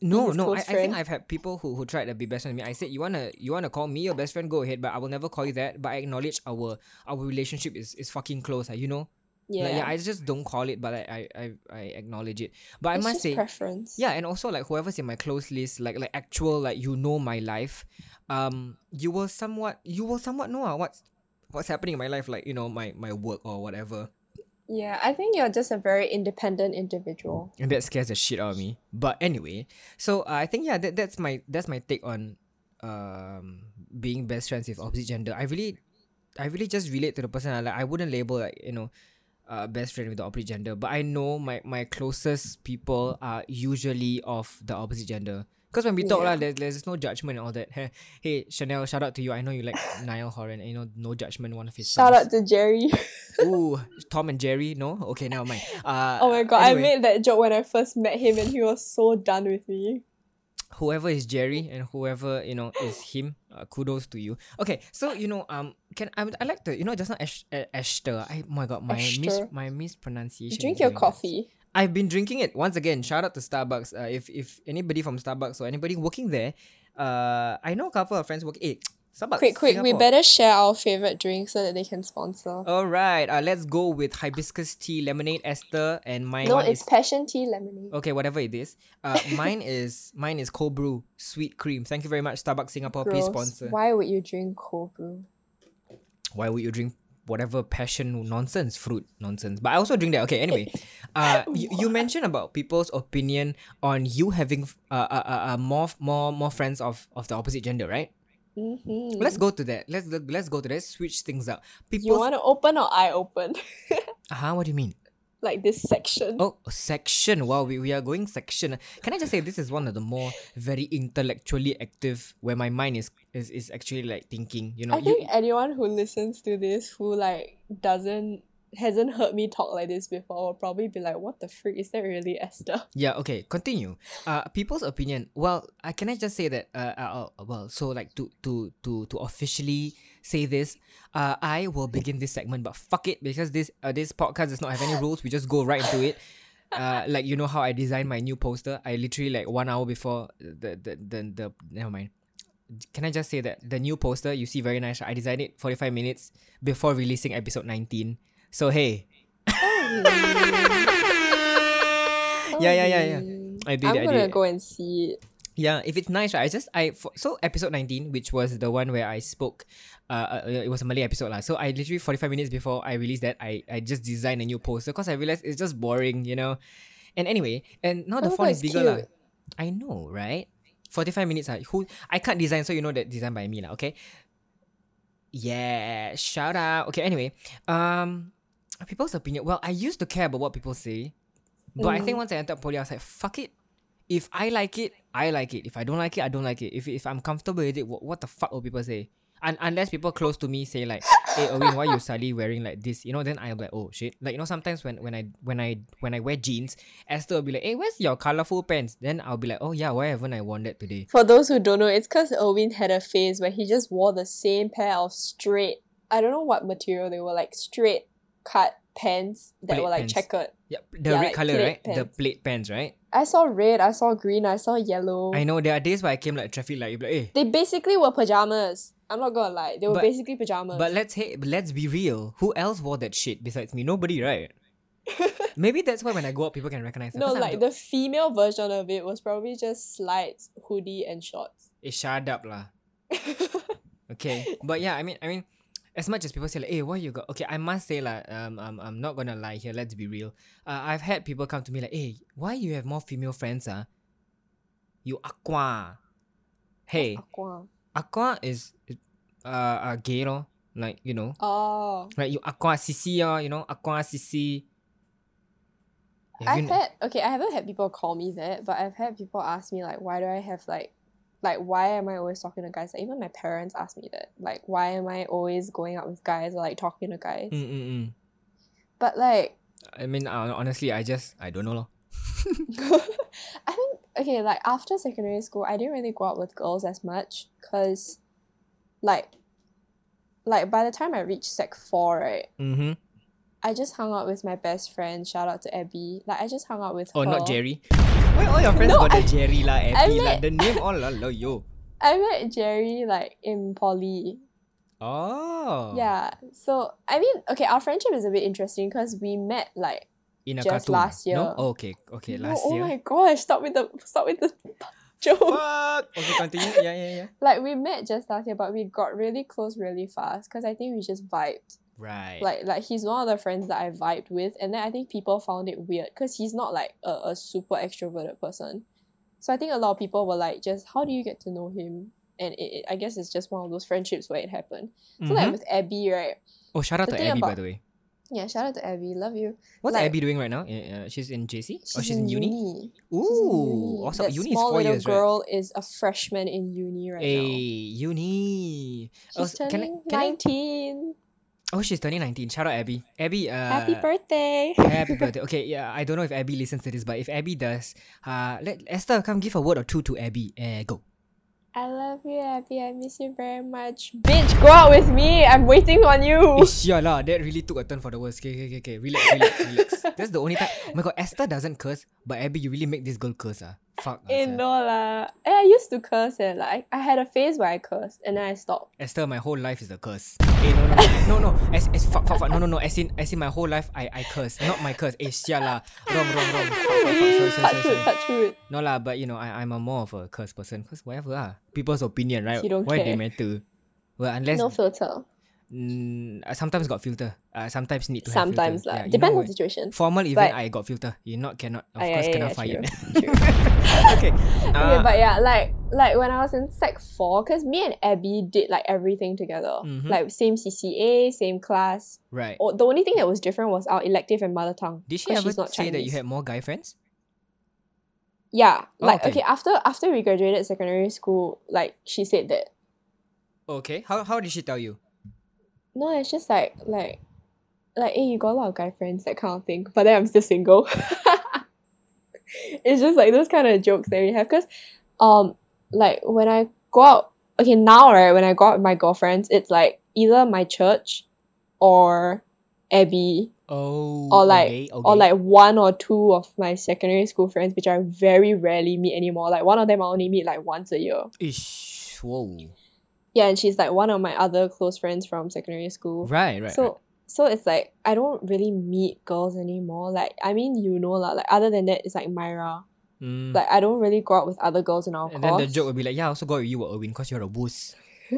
No no. I, I think. I've had people who who tried to be best friends with me. I said you wanna you wanna call me your best friend, go ahead. But I will never call you that. But I acknowledge our our relationship is is fucking close. you know. Yeah. Like, yeah. I just don't call it, but I I I, I acknowledge it. But I it's must just say. preference. Yeah, and also like whoever's in my close list, like like actual like you know my life, um, you will somewhat you will somewhat know ah, what's what's happening in my life, like you know my my work or whatever, Yeah, I think you're just a very independent individual. and that scares the shit out of me. But anyway, so uh, I think yeah, that, that's my that's my take on um being best friends with opposite gender. I really, I really just relate to the person. I Like I wouldn't label like you know. Uh, best friend with the opposite gender, but I know my my closest people are usually of the opposite gender. Because when we talk, Yeah. lah, there's, there's no judgment and all that. Hey, <laughs> hey, Chanel, shout out to you. I know you like Niall Horan, and you know, no judgment, one of his Shout songs. out to Jerry. Ooh, <laughs> Tom and Jerry, no? Okay, never mind. <laughs> Uh, oh my god, I made that joke when I first met him and he was so done with me. whoever is Jerry and whoever you know is him, uh, kudos to you. Okay, so you know, um, can I? I like to you know just not Ash, uh, Ashter. I oh my god, my mis Ashter. my mispronunciation. Drink your coffee. I've been drinking it once again. Shout out to Starbucks. Uh, if if anybody from Starbucks or anybody working there, uh, I know a couple of friends work. Hey, Quick, quick, we better share our favorite drink so that they can sponsor. All right, uh, let's go with hibiscus tea, lemonade, Esther, and mine no, one it's is passion tea lemonade. okay, whatever it is. Uh, <laughs> mine is mine is cold brew, sweet cream. Thank you very much, Starbucks Singapore. Please Gross. sponsor. Why would you drink cold brew? Why would you drink whatever passion nonsense fruit nonsense? But I also drink that. Okay, anyway, <laughs> uh, you, you mentioned about people's opinion on you having uh, uh, uh, uh more more more friends of of the opposite gender, right? Mm-hmm. Let's go to that. Let's let's go to that. Switch things up. People. You want to open or I open? <laughs> Uh-huh, what do you mean? like this section. Oh, section. Wow, we, we are going section. Can I just say this is one of the more very intellectually active where my mind is is, is actually like thinking. You know, I you, think anyone who listens to this who like doesn't hasn't heard me talk like this before will probably be like, "What the freak is that really, Esther?" <laughs> Yeah, okay, continue. Uh people's opinion. Well, I can I just say that uh, uh uh, well, so like to to to to officially say this, uh I will begin this segment but fuck it because this uh, this podcast does not have any <laughs> rules. We just go right into it. Uh like you know how I designed my new poster? I literally like 1 hour before the the the, the never mind. Can I just say that the new poster you see very nice. I designed it 45 minutes before releasing episode 19. So hey, Yeah, yeah, yeah, yeah. I did I'm it, I gonna did go and see it. Yeah, if it's nice, right? I just I for, so episode nineteen, which was the one where I spoke, uh, uh it was a Malay episode lah. So I literally forty five minutes before I released that, I I just designed a new poster because I realized it's just boring, you know. And anyway, and now the Oh, font is bigger lah. I know, right? Forty five minutes. Uh, who I can't design, so you know that designed by me lah. Okay. Yeah, shout out. Okay, anyway, um, people's opinion. Well, I used to care about what people say, but I think Mm. once I entered poly, I was like, fuck it. If I like it, I like it. If I don't like it, I don't like it. If if I'm comfortable with it, what, what the fuck will people say? And unless people close to me say like, "Hey, Owen, why are you suddenly wearing like this?" You know, then I'm like, "Oh shit!" Like you know, sometimes when when I when I when I wear jeans, Esther will be like, "Hey, where's your colorful pants?" Then I'll be like, "Oh yeah, why haven't I worn that today?" For those who don't know, it's because Owen had a phase where he just wore the same pair of straight, I don't know what material they were, like straight cut pants that Plate were like pants. checkered. Yeah, the Yeah, red like color, right? The plate pants, right? I saw red, I saw green, I saw yellow. I know there are days where I came like traffic light. Like, "Hey." They basically were pajamas. I'm not gonna lie. They were But- basically pajamas. But let's hey, let's be real. Who else wore that shit besides me? Nobody, right? <laughs> Maybe that's why when I go out, people can recognize. no, like the female version of it was probably just slides, hoodie, and shorts. Eh, shut up lah. <laughs> Okay, but yeah, I mean, I mean, as much as people say like, "Hey, why you got?" Okay, I must say like, um, um, I'm not gonna lie here. Let's be real. Uh, I've had people come to me like, "Hey, why you have more female friends? Ah, you aqua." Hey, Aqua. aqua is, uh, uh, gay lor. Like you know, Oh. like you aqua sissy oh, you know, aqua sissy. I've had okay, I haven't had people call me that, but I've had people ask me like why do I have like like why am I always talking to guys? Like even my parents ask me that. Like why am I always going out with guys or like talking to guys? Mm, mm, mm. But like I mean, uh, honestly, I just I don't know. <laughs> <laughs> I think okay, like after secondary school, I didn't really go out with girls as much because, like, like by the time I reached sec four, right, Mm-hmm. I just hung out with my best friend. Shout out to Abby. Like I just hung out with Oh, her. not Jerry. Why all your friends No, got I- the Jerry lah, Abby lah? The name all la la yo. I met Jerry like in poly. Oh. Yeah. So I mean, okay, our friendship is a bit interesting because we met like In a just cartoon. last year. No? Oh, okay. Okay, no, last oh year. Oh my gosh! Stop with the stop with the <laughs> joke. Fuck. Okay, continue. Yeah, yeah, yeah. Like we met just last year, but we got really close really fast because I think we just vibed. Right. like like he's one of the friends that I vibed with, and then I think people found it weird because he's not like a, a super extroverted person. So I think a lot of people were like, just how do you get to know him? And it, it I guess it's just one of those friendships where it happened. So like Mhm. with Abby, right? oh, shout out to Abby, by the way. Yeah, shout out to Abby, love you. What's like- Abby doing right now? Uh, she's in JC? She's, oh, she's in, uni? uni. Ooh. uni. Also, that uni is small four little years, right? girl is a freshman in uni right Hey, now. uni. Oh, She's can I, turning can I, nineteen. Oh, she's turning 19. Shout out Abby. Abby, uh, Happy birthday! Happy birthday. Okay, yeah, I don't know if Abby listens to this, but if Abby does, uh, let Esther come give a word or two to Abby. Uh, go. I love you, Abby. I miss you very much. Bitch, go out with me. I'm waiting on you. Ish, yeah lah, that really took a turn for the worst. Okay, okay, okay, okay. Relax, relax, relax. That's the only time. Oh my god, Esther doesn't curse, but Abby, you really make this girl curse, ah. Fuck. ah, Eh, no lah. Eh, I used to curse and like I had a phase where I cursed and then I stopped. Esther, my whole life is a curse. Eh, no, no, no, no. As, as, fuck, fuck, fuck. No, no, no. As in, as in my whole life, I, I curse. Not my curse. Eh, sia lah. Wrong, wrong, wrong. Fuck, fuck, fuck. Sorry, sorry, touch sorry, sorry. No lah, but you know, I, I'm a more of a curse person. Cause whatever ah. People's opinion, right? You don't Why they care. matter? Well, unless No filter. Mm, I sometimes got filter. Uh, sometimes need to Sometimes lah. Yeah, you Depends know on situation. Formal event, But- I got filter. You not cannot. Of Ah, yeah, course, yeah, cannot yeah, fire. true, <laughs> <laughs> okay. okay, Uh, but yeah, like like when I was in sec four, cause me and Abby did like everything together, Mhm. like same CCA, same class. right. Or the only thing that was different was our elective and mother tongue. Did she ever not say that you had more guy friends? Yeah, Oh, like okay. okay. After after we graduated secondary school, like she said that. Okay. How how did she tell you? No, it's just like like like hey, you got a lot of guy friends, that kind of thing. But then I'm still single. <laughs> it's just like those kind of jokes that we have. Cause um like when I go out okay now right when I go out with my girlfriends, it's like either my church or Abby Oh. or like okay, okay. or like one or two of my secondary school friends which I very rarely meet anymore. Like one of them I only meet like once a year. Ish. Whoa. Yeah, and she's like one of my other close friends from secondary school. Right. Right. so right. so it's like I don't really meet girls anymore. Like I mean you know lah. Like other than that, it's like Myra. Mm. Like I don't really go out with other girls in our and then the joke would be like, yeah, I also go with you, Erwin, because you're a wuss. <laughs>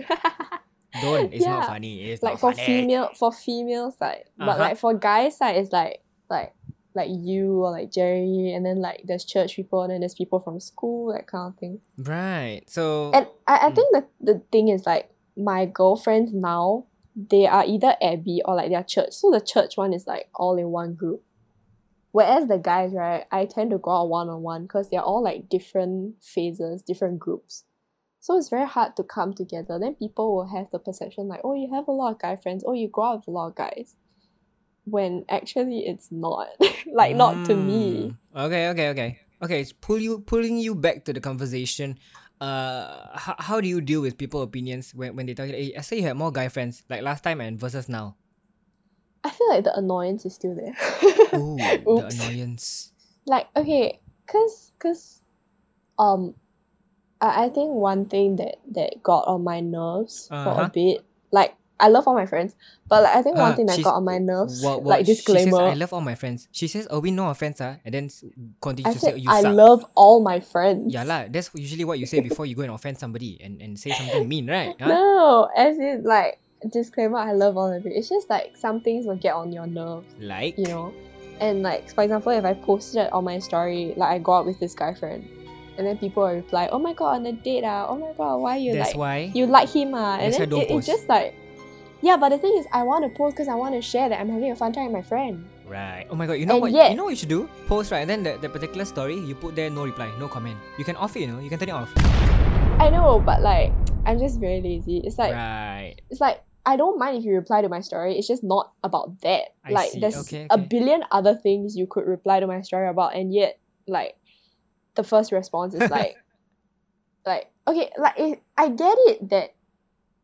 Don't. It's not funny. It's like not for funny. female for females like but Uh-huh. like for guys side it's like like like you or like Jerry and then like there's church people and then there's people from school that kind of thing. Right. So. And I, I Mm. think the the thing is like my girlfriends now they are either Abby or like their church. So the church one is like all in one group. Whereas the guys, right, I tend to go out one on one because they're all like different phases, different groups. So it's very hard to come together. Then people will have the perception like, oh, you have a lot of guy friends. Oh, you go out with a lot of guys. When actually it's not. <laughs> like not to me. Mm. Okay, okay, okay. Okay, it's pull you pulling you back to the conversation. Uh, how, how do you deal with people opinions when, when they tell you, hey, I say you had more guy friends like last time and versus now? I feel like the annoyance is still there. Ooh, <laughs> the annoyance. like okay cause cause um I, I think one thing that that got on my nerves for Uh-huh. a bit like I love all my friends but like I think one Ah, thing that got on my nerves Well, well, like She says, disclaimer I love all my friends. She says, oh, we no offense, ah, and then continues I to say, said you I suck. love all my friends Yeah lah, that's usually what you say before you go and offend somebody and, and say something mean, right? <laughs> Huh? no as in like disclaimer I love all of it it's just like some things will get on your nerves Like, you know and like for example if I posted it on my story like I go out with this guy friend and then people will reply oh my god on a date ah oh my god why you that's like why. you like him ah and then it, it's just like yeah but the thing is I want to post because I want to share that I'm having a fun time with my friend Right. Oh my god, you know And what yet- you know what you should do? Post right and then the, the particular story you put there no reply, no comment. You can off it, you know, you can turn it off. I know but like I'm just very lazy it's like right. it's like I don't mind if you reply to my story it's just not about that I like see. there's Okay, a billion other things you could reply to my story about and yet like the first response is <laughs> like like okay like it, I get it that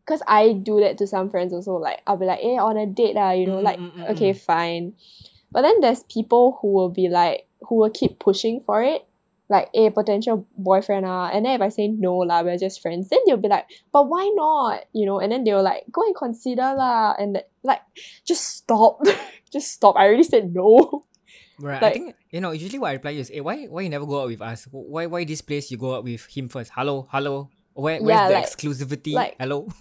because I do that to some friends also like I'll be like eh on a date ah you know Mm, like mm, mm, okay fine but then there's people who will be like who will keep pushing for it like a potential boyfriend ah and then if I say no lah we're just friends then they'll be like but why not you know and then they'll like go and consider lah and like just stop <laughs> just stop I already said no Right. I think you know, usually what I reply is, hey, why why you never go out with us? Why why this place you go out with him first? Hello, hello. Where where's Yeah, the like- exclusivity? like- hello? <laughs> <laughs>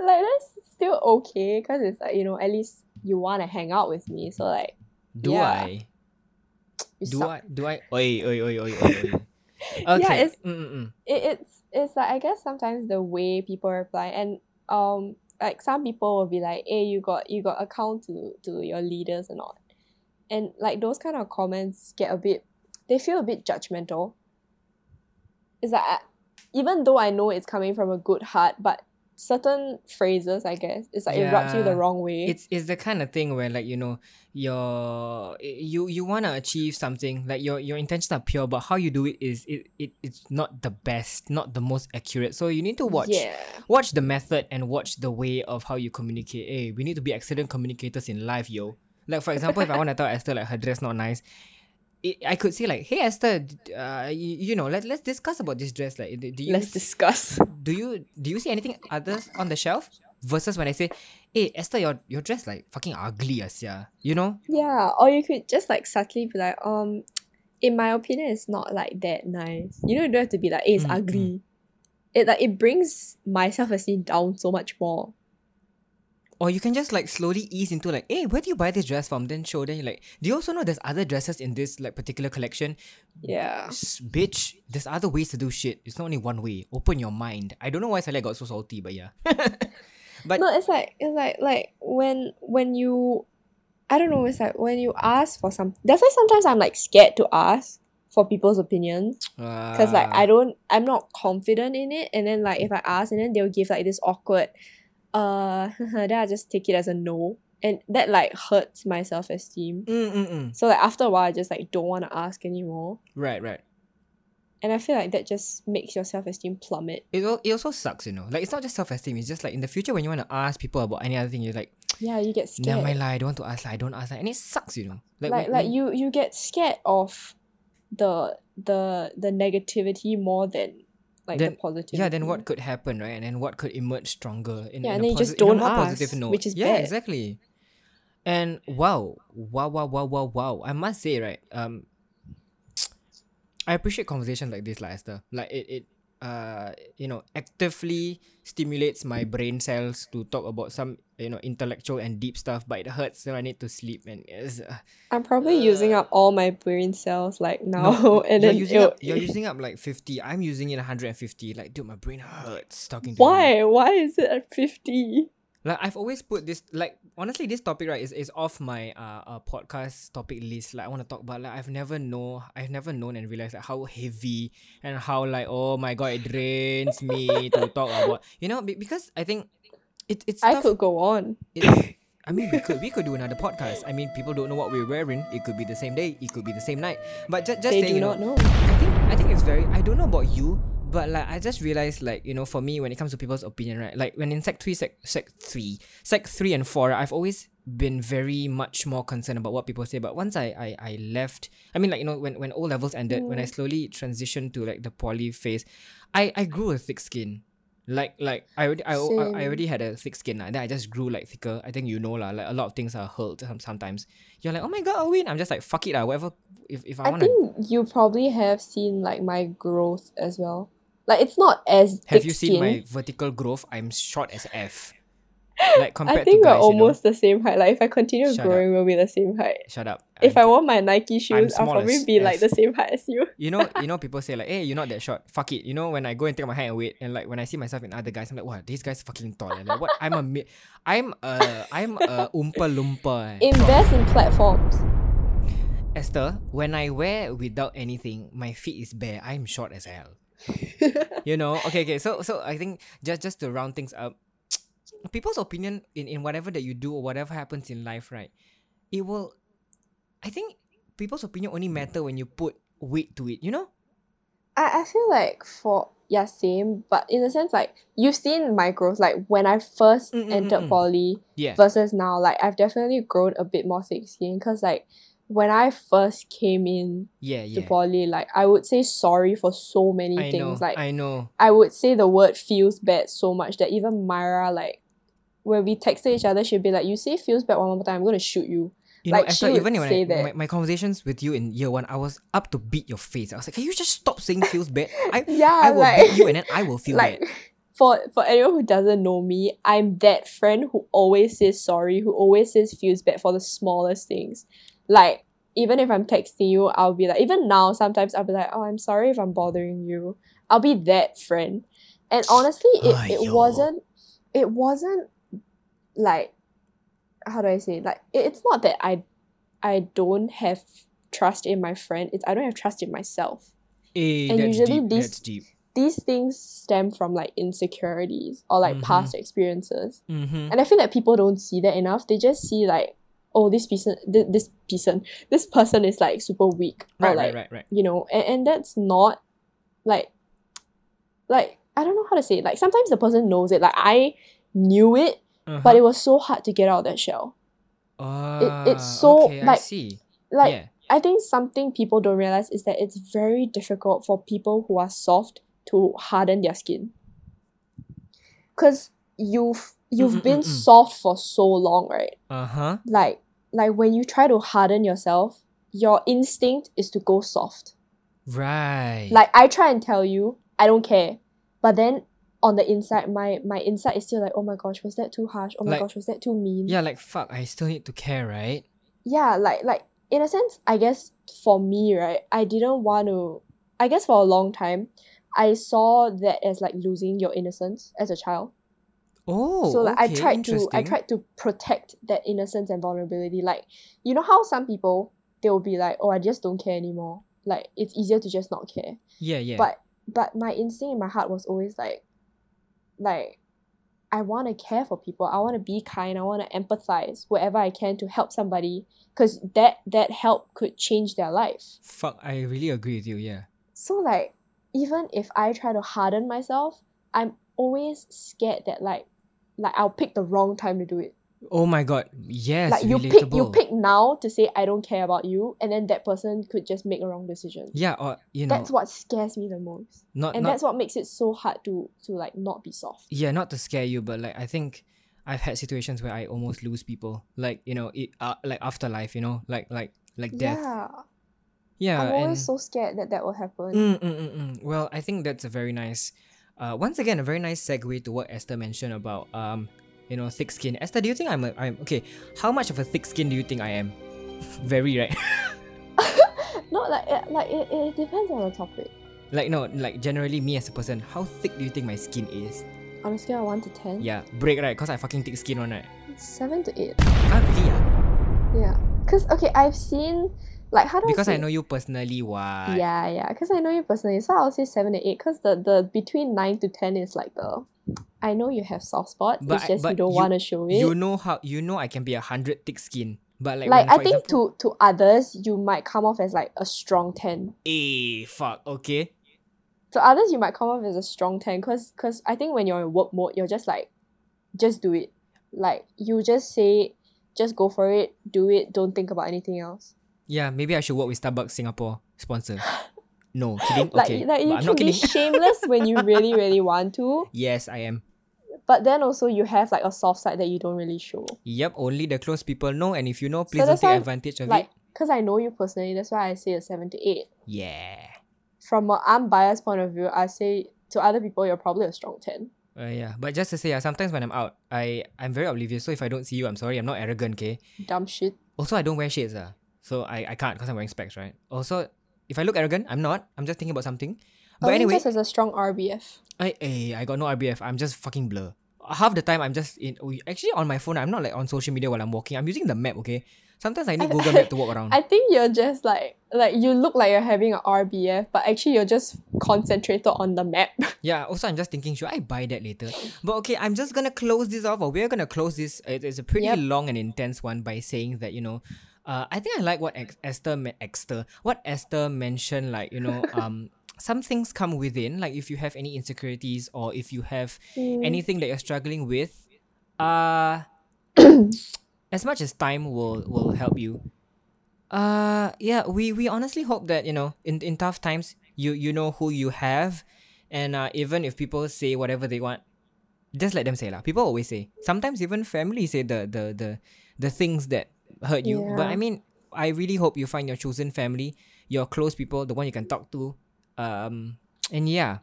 like that's still okay because it's like you know at least you want to hang out with me so like do yeah. I? you Do suck. I? Do I? Oi, oi, oi, oi, oi. <laughs> Okay. it's- mm, mm, mm. it, it's it's like I guess sometimes the way people reply and um like some people will be like, hey, you got you got account to to your leaders or not. And like those kind of comments get a bit they feel a bit judgmental. It's like I- even though I know it's coming from a good heart, but certain phrases, I guess, it's like it rubs you the wrong way. It's it's the kind of thing where like you know your you you want to achieve something like your your intentions are pure but how you do it is it, it it's not the best not the most accurate so you need to watch Yeah. watch the method and watch the way of how you communicate hey we need to be excellent communicators in life yo like for example if I want to tell Esther like her dress not nice I could say like hey Esther uh, you, you know let, let's discuss about this dress like do you Let's discuss. do you do you see anything others on the shelf versus when I say hey Esther your your dress like fucking ugly as yeah you know Yeah, or you could just like subtly be like, um, in my opinion, it's not like that nice. You know, you don't have to be like, hey, it's Mm, ugly. It like it brings my self esteem down so much more. Or you can just like slowly ease into like hey where do you buy this dress from then show then you like do you also know there's other dresses in this like particular collection Yeah. S- bitch, there's other ways to do shit. It's not only one way. Open your mind. I don't know why Saleh got so salty, but yeah. <laughs> but No, it's like it's like like when when you, I don't know. It's like when you ask for some. That's why sometimes I'm like scared to ask for people's opinions ah. because like I don't I'm not confident in it and then like if I ask and then they'll give like this awkward uh <laughs> then I just take it as a no and that like hurts my self-esteem mm, mm. so like after a while I just like don't want to ask anymore Right, right. and I feel like that just makes your self-esteem plummet It, al- it also sucks, you know. Like it's not just self esteem. It's just like in the future when you want to ask people about any other thing, you're like, <tsk> yeah you get never scared mind lah. I don't want to ask lah. I don't ask lah. And it sucks, you know. Like like when- like when- you you get scared of the the the negativity more than like Then- the positivity Yeah, then what could happen, right? And then what could emerge stronger in, Yeah, in and a then you just posi- in a don't more ask, positive note. which is yeah, bad. exactly. And wow, wow, wow, wow, wow, wow. I must say, right? Um, <tsk> I appreciate conversations like this, like Esther. Like it, it, uh, you know, actively stimulates my brain cells to talk about some, you know, intellectual and deep stuff. But it hurts, so I need to sleep. And it's, uh, I'm probably using up all my brain cells like now, no, <laughs> and you're then using up, you're using up like fifty. I'm using it 150. Like, dude, my brain hurts talking to you. Why? Why is it at fifty? Like I've always put this like honestly this topic right is, is off my uh, uh podcast topic list. Like I want to talk about like I've never know I've never known and realized like how heavy and how like oh my god it drains me to <laughs> talk about you know be- because I think it it's I could go on. it, I mean we could we could do another podcast. I mean people don't know what we're wearing. It could be the same day. It could be the same night. But just just They saying do you know, not know. I think I think it's very I don't know about you, but like I just realized like, you know, for me when it comes to people's opinion, right? Like when in sec three, sec sec three, sec three and four, I've always been very much more concerned about what people say. But once I I, I left I mean like, you know, when, when O levels ended, when I mm. slowly transitioned to like the poly phase, I, I grew a thick skin. Like like I already I, I, I already had a thick skin lah. Then I just grew like thicker. I think you know lah. Like a lot of things are hurt sometimes. You're like, oh my god, Owen. I'm just like fuck it lah. Whatever. If if I, I wanna think you probably have seen like my growth as well. Like it's not as Have you seen skin. my vertical growth? I'm short as F. <laughs> Like compared I think to we're guys, almost the same height. Like if I continue Shut growing, we'll be the same height. Shut up. If I'm- I wore my Nike shoes, I'll probably be like the same height as you. you know, you <laughs> know, people say like, "Hey, you're not that short." Fuck it. You know, when I go and take my height and weight, and like when I see myself in other guys, I'm like, "Wow, these guys fucking tall." And like, what? I'm a, mi- I'm a, I'm a <laughs> oompa loompa. eh. Invest in platforms. Esther, when I wear without anything, my feet is bare. I'm short as hell. <laughs> you know? Okay okay. So so i think just just to round things up <tsk> people's opinion in in whatever that you do or whatever happens in life right it will i think people's opinion only matter when you put weight to it you know? I, I feel like for yeah, same, but in a sense like you've seen my growth like when I first Mm, mm, mm, entered mm. poly yeah. versus now, like I've definitely grown a bit more thick skin because like when I first came in yeah to yeah poly, like I would say sorry for so many i know things. Like i know I would say the word feels bad so much that even Myra like when we texted each other, she'd be like, You say feels bad one more time, I'm gonna shoot you. you know Like, Esther, she would even when say I, that. my, my conversations with you in year one i was up to beat your face i was like can you just stop saying feels bad i <laughs> Yeah, i will like beat you and then i will feel like bad <laughs> for for anyone who doesn't know me, I'm that friend who always says sorry, who always says feels bad for the smallest things. Like even if I'm texting you, I'll be like even now sometimes I'll be like, "Oh, I'm sorry if I'm bothering you." I'll be that friend. And honestly, it, it Aiyo. wasn't it wasn't like how do I say? Like it, it's not that I I don't have trust in my friend, it's I don't have trust in myself Eh, And usually deep these- these things stem from like insecurities or like Mhm. past experiences. mm-hmm. And I feel like people don't see that enough. They just see like, oh, this person, th- this person, this person is like super weak, or right like right right right you know, and, and that's not like, like I don't know how to say. It. Like sometimes the person knows it. Like I knew it, uh-huh. but it was so hard to get out of that shell. Ah, it's so, okay, I like, see. Like yeah. I think something people don't realize is that it's very difficult for people who are soft to harden their skin. Cause you've you've Mm, mm, been soft for so long, right? Uh-huh. Like like when you try to harden yourself, your instinct is to go soft. Right. Like I try and tell you, I don't care. But then on the inside, my my inside is still like, oh my gosh, was that too harsh? Oh my Like- gosh, was that too mean? yeah, like fuck, I still need to care, right? yeah like like in a sense i guess for me right i didn't want to i guess for a long time i saw that as like losing your innocence as a child Oh, so like okay, i tried to i tried to protect that innocence and vulnerability like you know how some people they will be like oh i just don't care anymore like it's easier to just not care Yeah, yeah. but but my instinct in my heart was always like like i want to care for people i want to be kind i want to empathize wherever i can to help somebody because that that help could change their life fuck, I really agree with you. Yeah. so like even if i try to harden myself i'm always scared that like like i'll pick the wrong time to do it Oh my god. Yes. like you relatable. pick you pick now to say i don't care about you and then that person could just make a wrong decision Yeah, or you know, that's what scares me the most not and not that's what makes it so hard to to like not be soft yeah, not to scare you, but like I think I've had situations where I almost lose people, like you know, it, uh, like afterlife, you know, like like like death. Yeah. Yeah, I'm always so scared that that will happen. Mm, mm, mm, mm. Well, I think that's a very nice, uh, once again, a very nice segue to what Esther mentioned about, um, you know, thick skin. Esther, do you think I'm, a, I'm okay? How much of a thick skin do you think I am? <laughs> very right. <laughs> No, like it, like it, it depends on the topic. like no, like generally me as a person, how thick do you think my skin is? On a scale of one to ten, Yeah, break right, cause I fucking thick skin on right. seven to eight. Ah, really? ah? Yeah, cause okay, I've seen like how do Because I I know you personally, why? Yeah, yeah, because I know you personally, so I'll say seven to eight. Cause the the between nine to ten is like the. I know you have soft spots. But it's just you don't want to show it. You know how you know I can be a hundred thick skin, but like, like when, I think example, to to others you might come off as like a strong ten. eh, fuck, okay. To others you might come off as a strong ten, cause cause I think when you're in work mode, you're just like, just do it. Like you just say, just go for it, do it. Don't think about anything else. Yeah, maybe I should work with Starbucks Singapore sponsor. <gasps> No, kidding. Like Okay, like you but can be <laughs> shameless when you really really want to, yes, I am. but then also you have like a soft side that you don't really show. Yep, only the close people know, and if you know, please don't take advantage of Like, it. cause I know you personally, that's why I say a seven to eight. Yeah. From an unbiased point of view, I say to other people you're probably a strong ten. Uh, yeah, but just to say, uh, sometimes when I'm out, I I'm very oblivious. So if I don't see you, I'm sorry. I'm not arrogant, okay. Dumb shit. Also, I don't wear shades, uh, so I I can't because I'm wearing specs, right? Also, if I look arrogant, I'm not. I'm just thinking about something. But anyway, just has a strong RBF. I eh, I got no RBF. I'm just fucking blur. Half the time I'm just in. Actually, on my phone, I'm not like on social media while I'm walking. I'm using the map. Okay. Sometimes I need I- Google Map to walk around. <laughs> I think you're just like like you look like you're having an RBF, but actually you're just concentrated on the map. <laughs> Yeah, also I'm just thinking, should I buy that later? But okay, I'm just gonna close this off, or we're gonna close this. It's a pretty Yep. long and intense one by saying that you know, uh, I think I like what Ex- Esther, Esther, what Esther mentioned. Like you know, <laughs> um, some things come within. Like if you have any insecurities or if you have Mm. anything that you're struggling with, uh, <coughs> as much as time will will help you. Uh, yeah, we we honestly hope that you know, in in tough times, you you know who you have, and uh, even if people say whatever they want, just let them say lah. People always say. Sometimes even family say the the the the things that hurt you. But I mean, I really hope you find your chosen family, your close people, the one you can talk to. Um, <tsk> and yeah,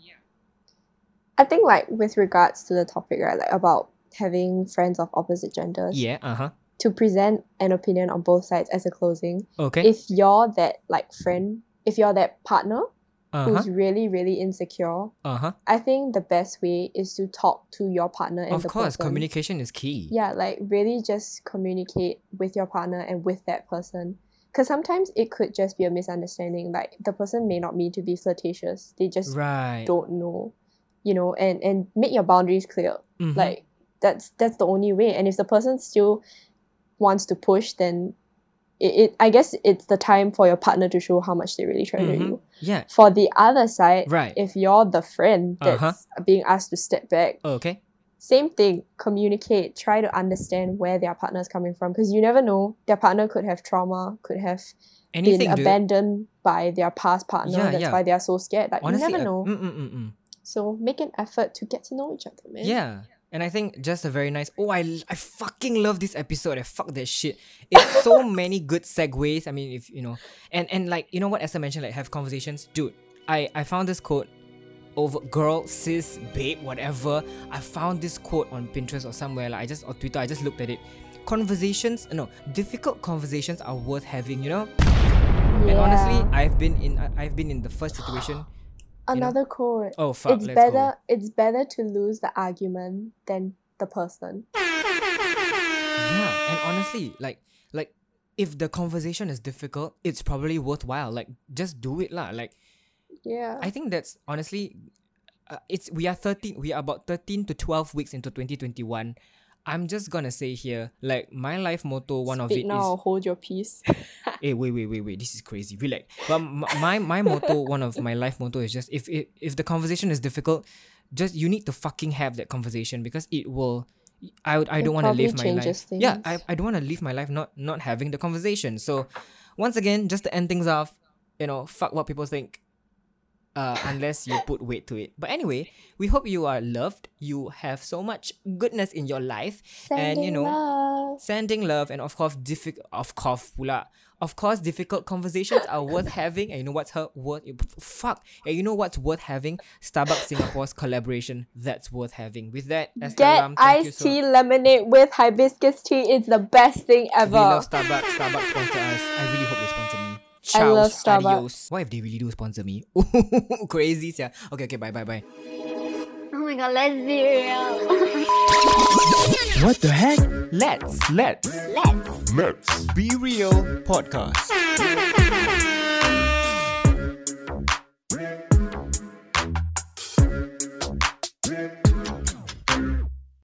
I think like with regards to the topic, right, like about having friends of opposite genders, yeah, uh huh. to present an opinion on both sides as a closing. Okay. If you're that like friend, if you're that partner Uh huh. who's really really insecure, Uh huh. I think the best way is to talk to your partner and Of course, person. communication is key. yeah like really just communicate with your partner and with that person because sometimes it could just be a misunderstanding like the person may not mean to be flirtatious they just Right. don't know you know and and make your boundaries clear Mhm. like that's that's the only way and if the person still wants to push then it, it i guess it's the time for your partner to show how much they really treasure Mhm. you yeah. for the other side Right. if you're the friend that's Uh-huh. being asked to step back Okay. same thing communicate try to understand where their partner is coming from because you never know their partner could have trauma could have Anything, been dude. abandoned by their past partner Yeah, that's yeah. why they are so scared like Honestly, you never uh, know mm, mm, mm, mm. so make an effort to get to know each other man Yeah. And I think just a very nice. Oh, I, I fucking love this episode. I fuck that shit. It's so <laughs> many good segues. I mean, if you know, and and like you know what Esther mentioned, like have conversations, dude. I I found this quote over girl, sis, babe, whatever. I found this quote on Pinterest or somewhere. Like I just or Twitter. I just looked at it. Conversations, no, difficult conversations are worth having. You know. And honestly, I've been in I've been in the first situation. Another quote Oh fuck, it's let's better go. it's better to lose the argument than the person Yeah, and honestly, like like if the conversation is difficult, it's probably worthwhile. Like just do it lah. Like yeah I think that's honestly, uh, it's we are thirteen. We are about thirteen to twelve weeks into twenty twenty one. I'm just gonna say here, like my life motto, one of Speak it is. now or hold your peace <laughs> Hey, wait, wait, wait, wait. This is crazy. Relax. But my my motto, one of my life motto is just if if if the conversation is difficult, just you need to fucking have that conversation because it will. I would I It don't want to live my life. changes Yeah, I. I don't want to live my life not not having the conversation. So, once again, just to end things off, you know, fuck what people think. Uh, unless you put weight to it. But anyway, we hope you are loved. You have so much goodness in your life, and you Sending know, love. sending love, and of course, difficult. Of course, pula. Of course, difficult conversations are <laughs> worth having. And you know what's her worth? Fuck. And you know what's worth having? Starbucks Singapore's collaboration. That's worth having. With that, Esther Get Lam, thank you iced so tea lemonade with hibiscus tea. It's the best thing ever. We love Starbucks. Starbucks sponsor us. I really hope they sponsor me. Ciao. I love Starbucks. Adios. What if they really do sponsor me? <laughs> Crazy, yeah. Okay, okay, bye, bye, bye. Oh my god, let's be real. what the heck? Let's, let's, let's, let's be real podcast. <laughs>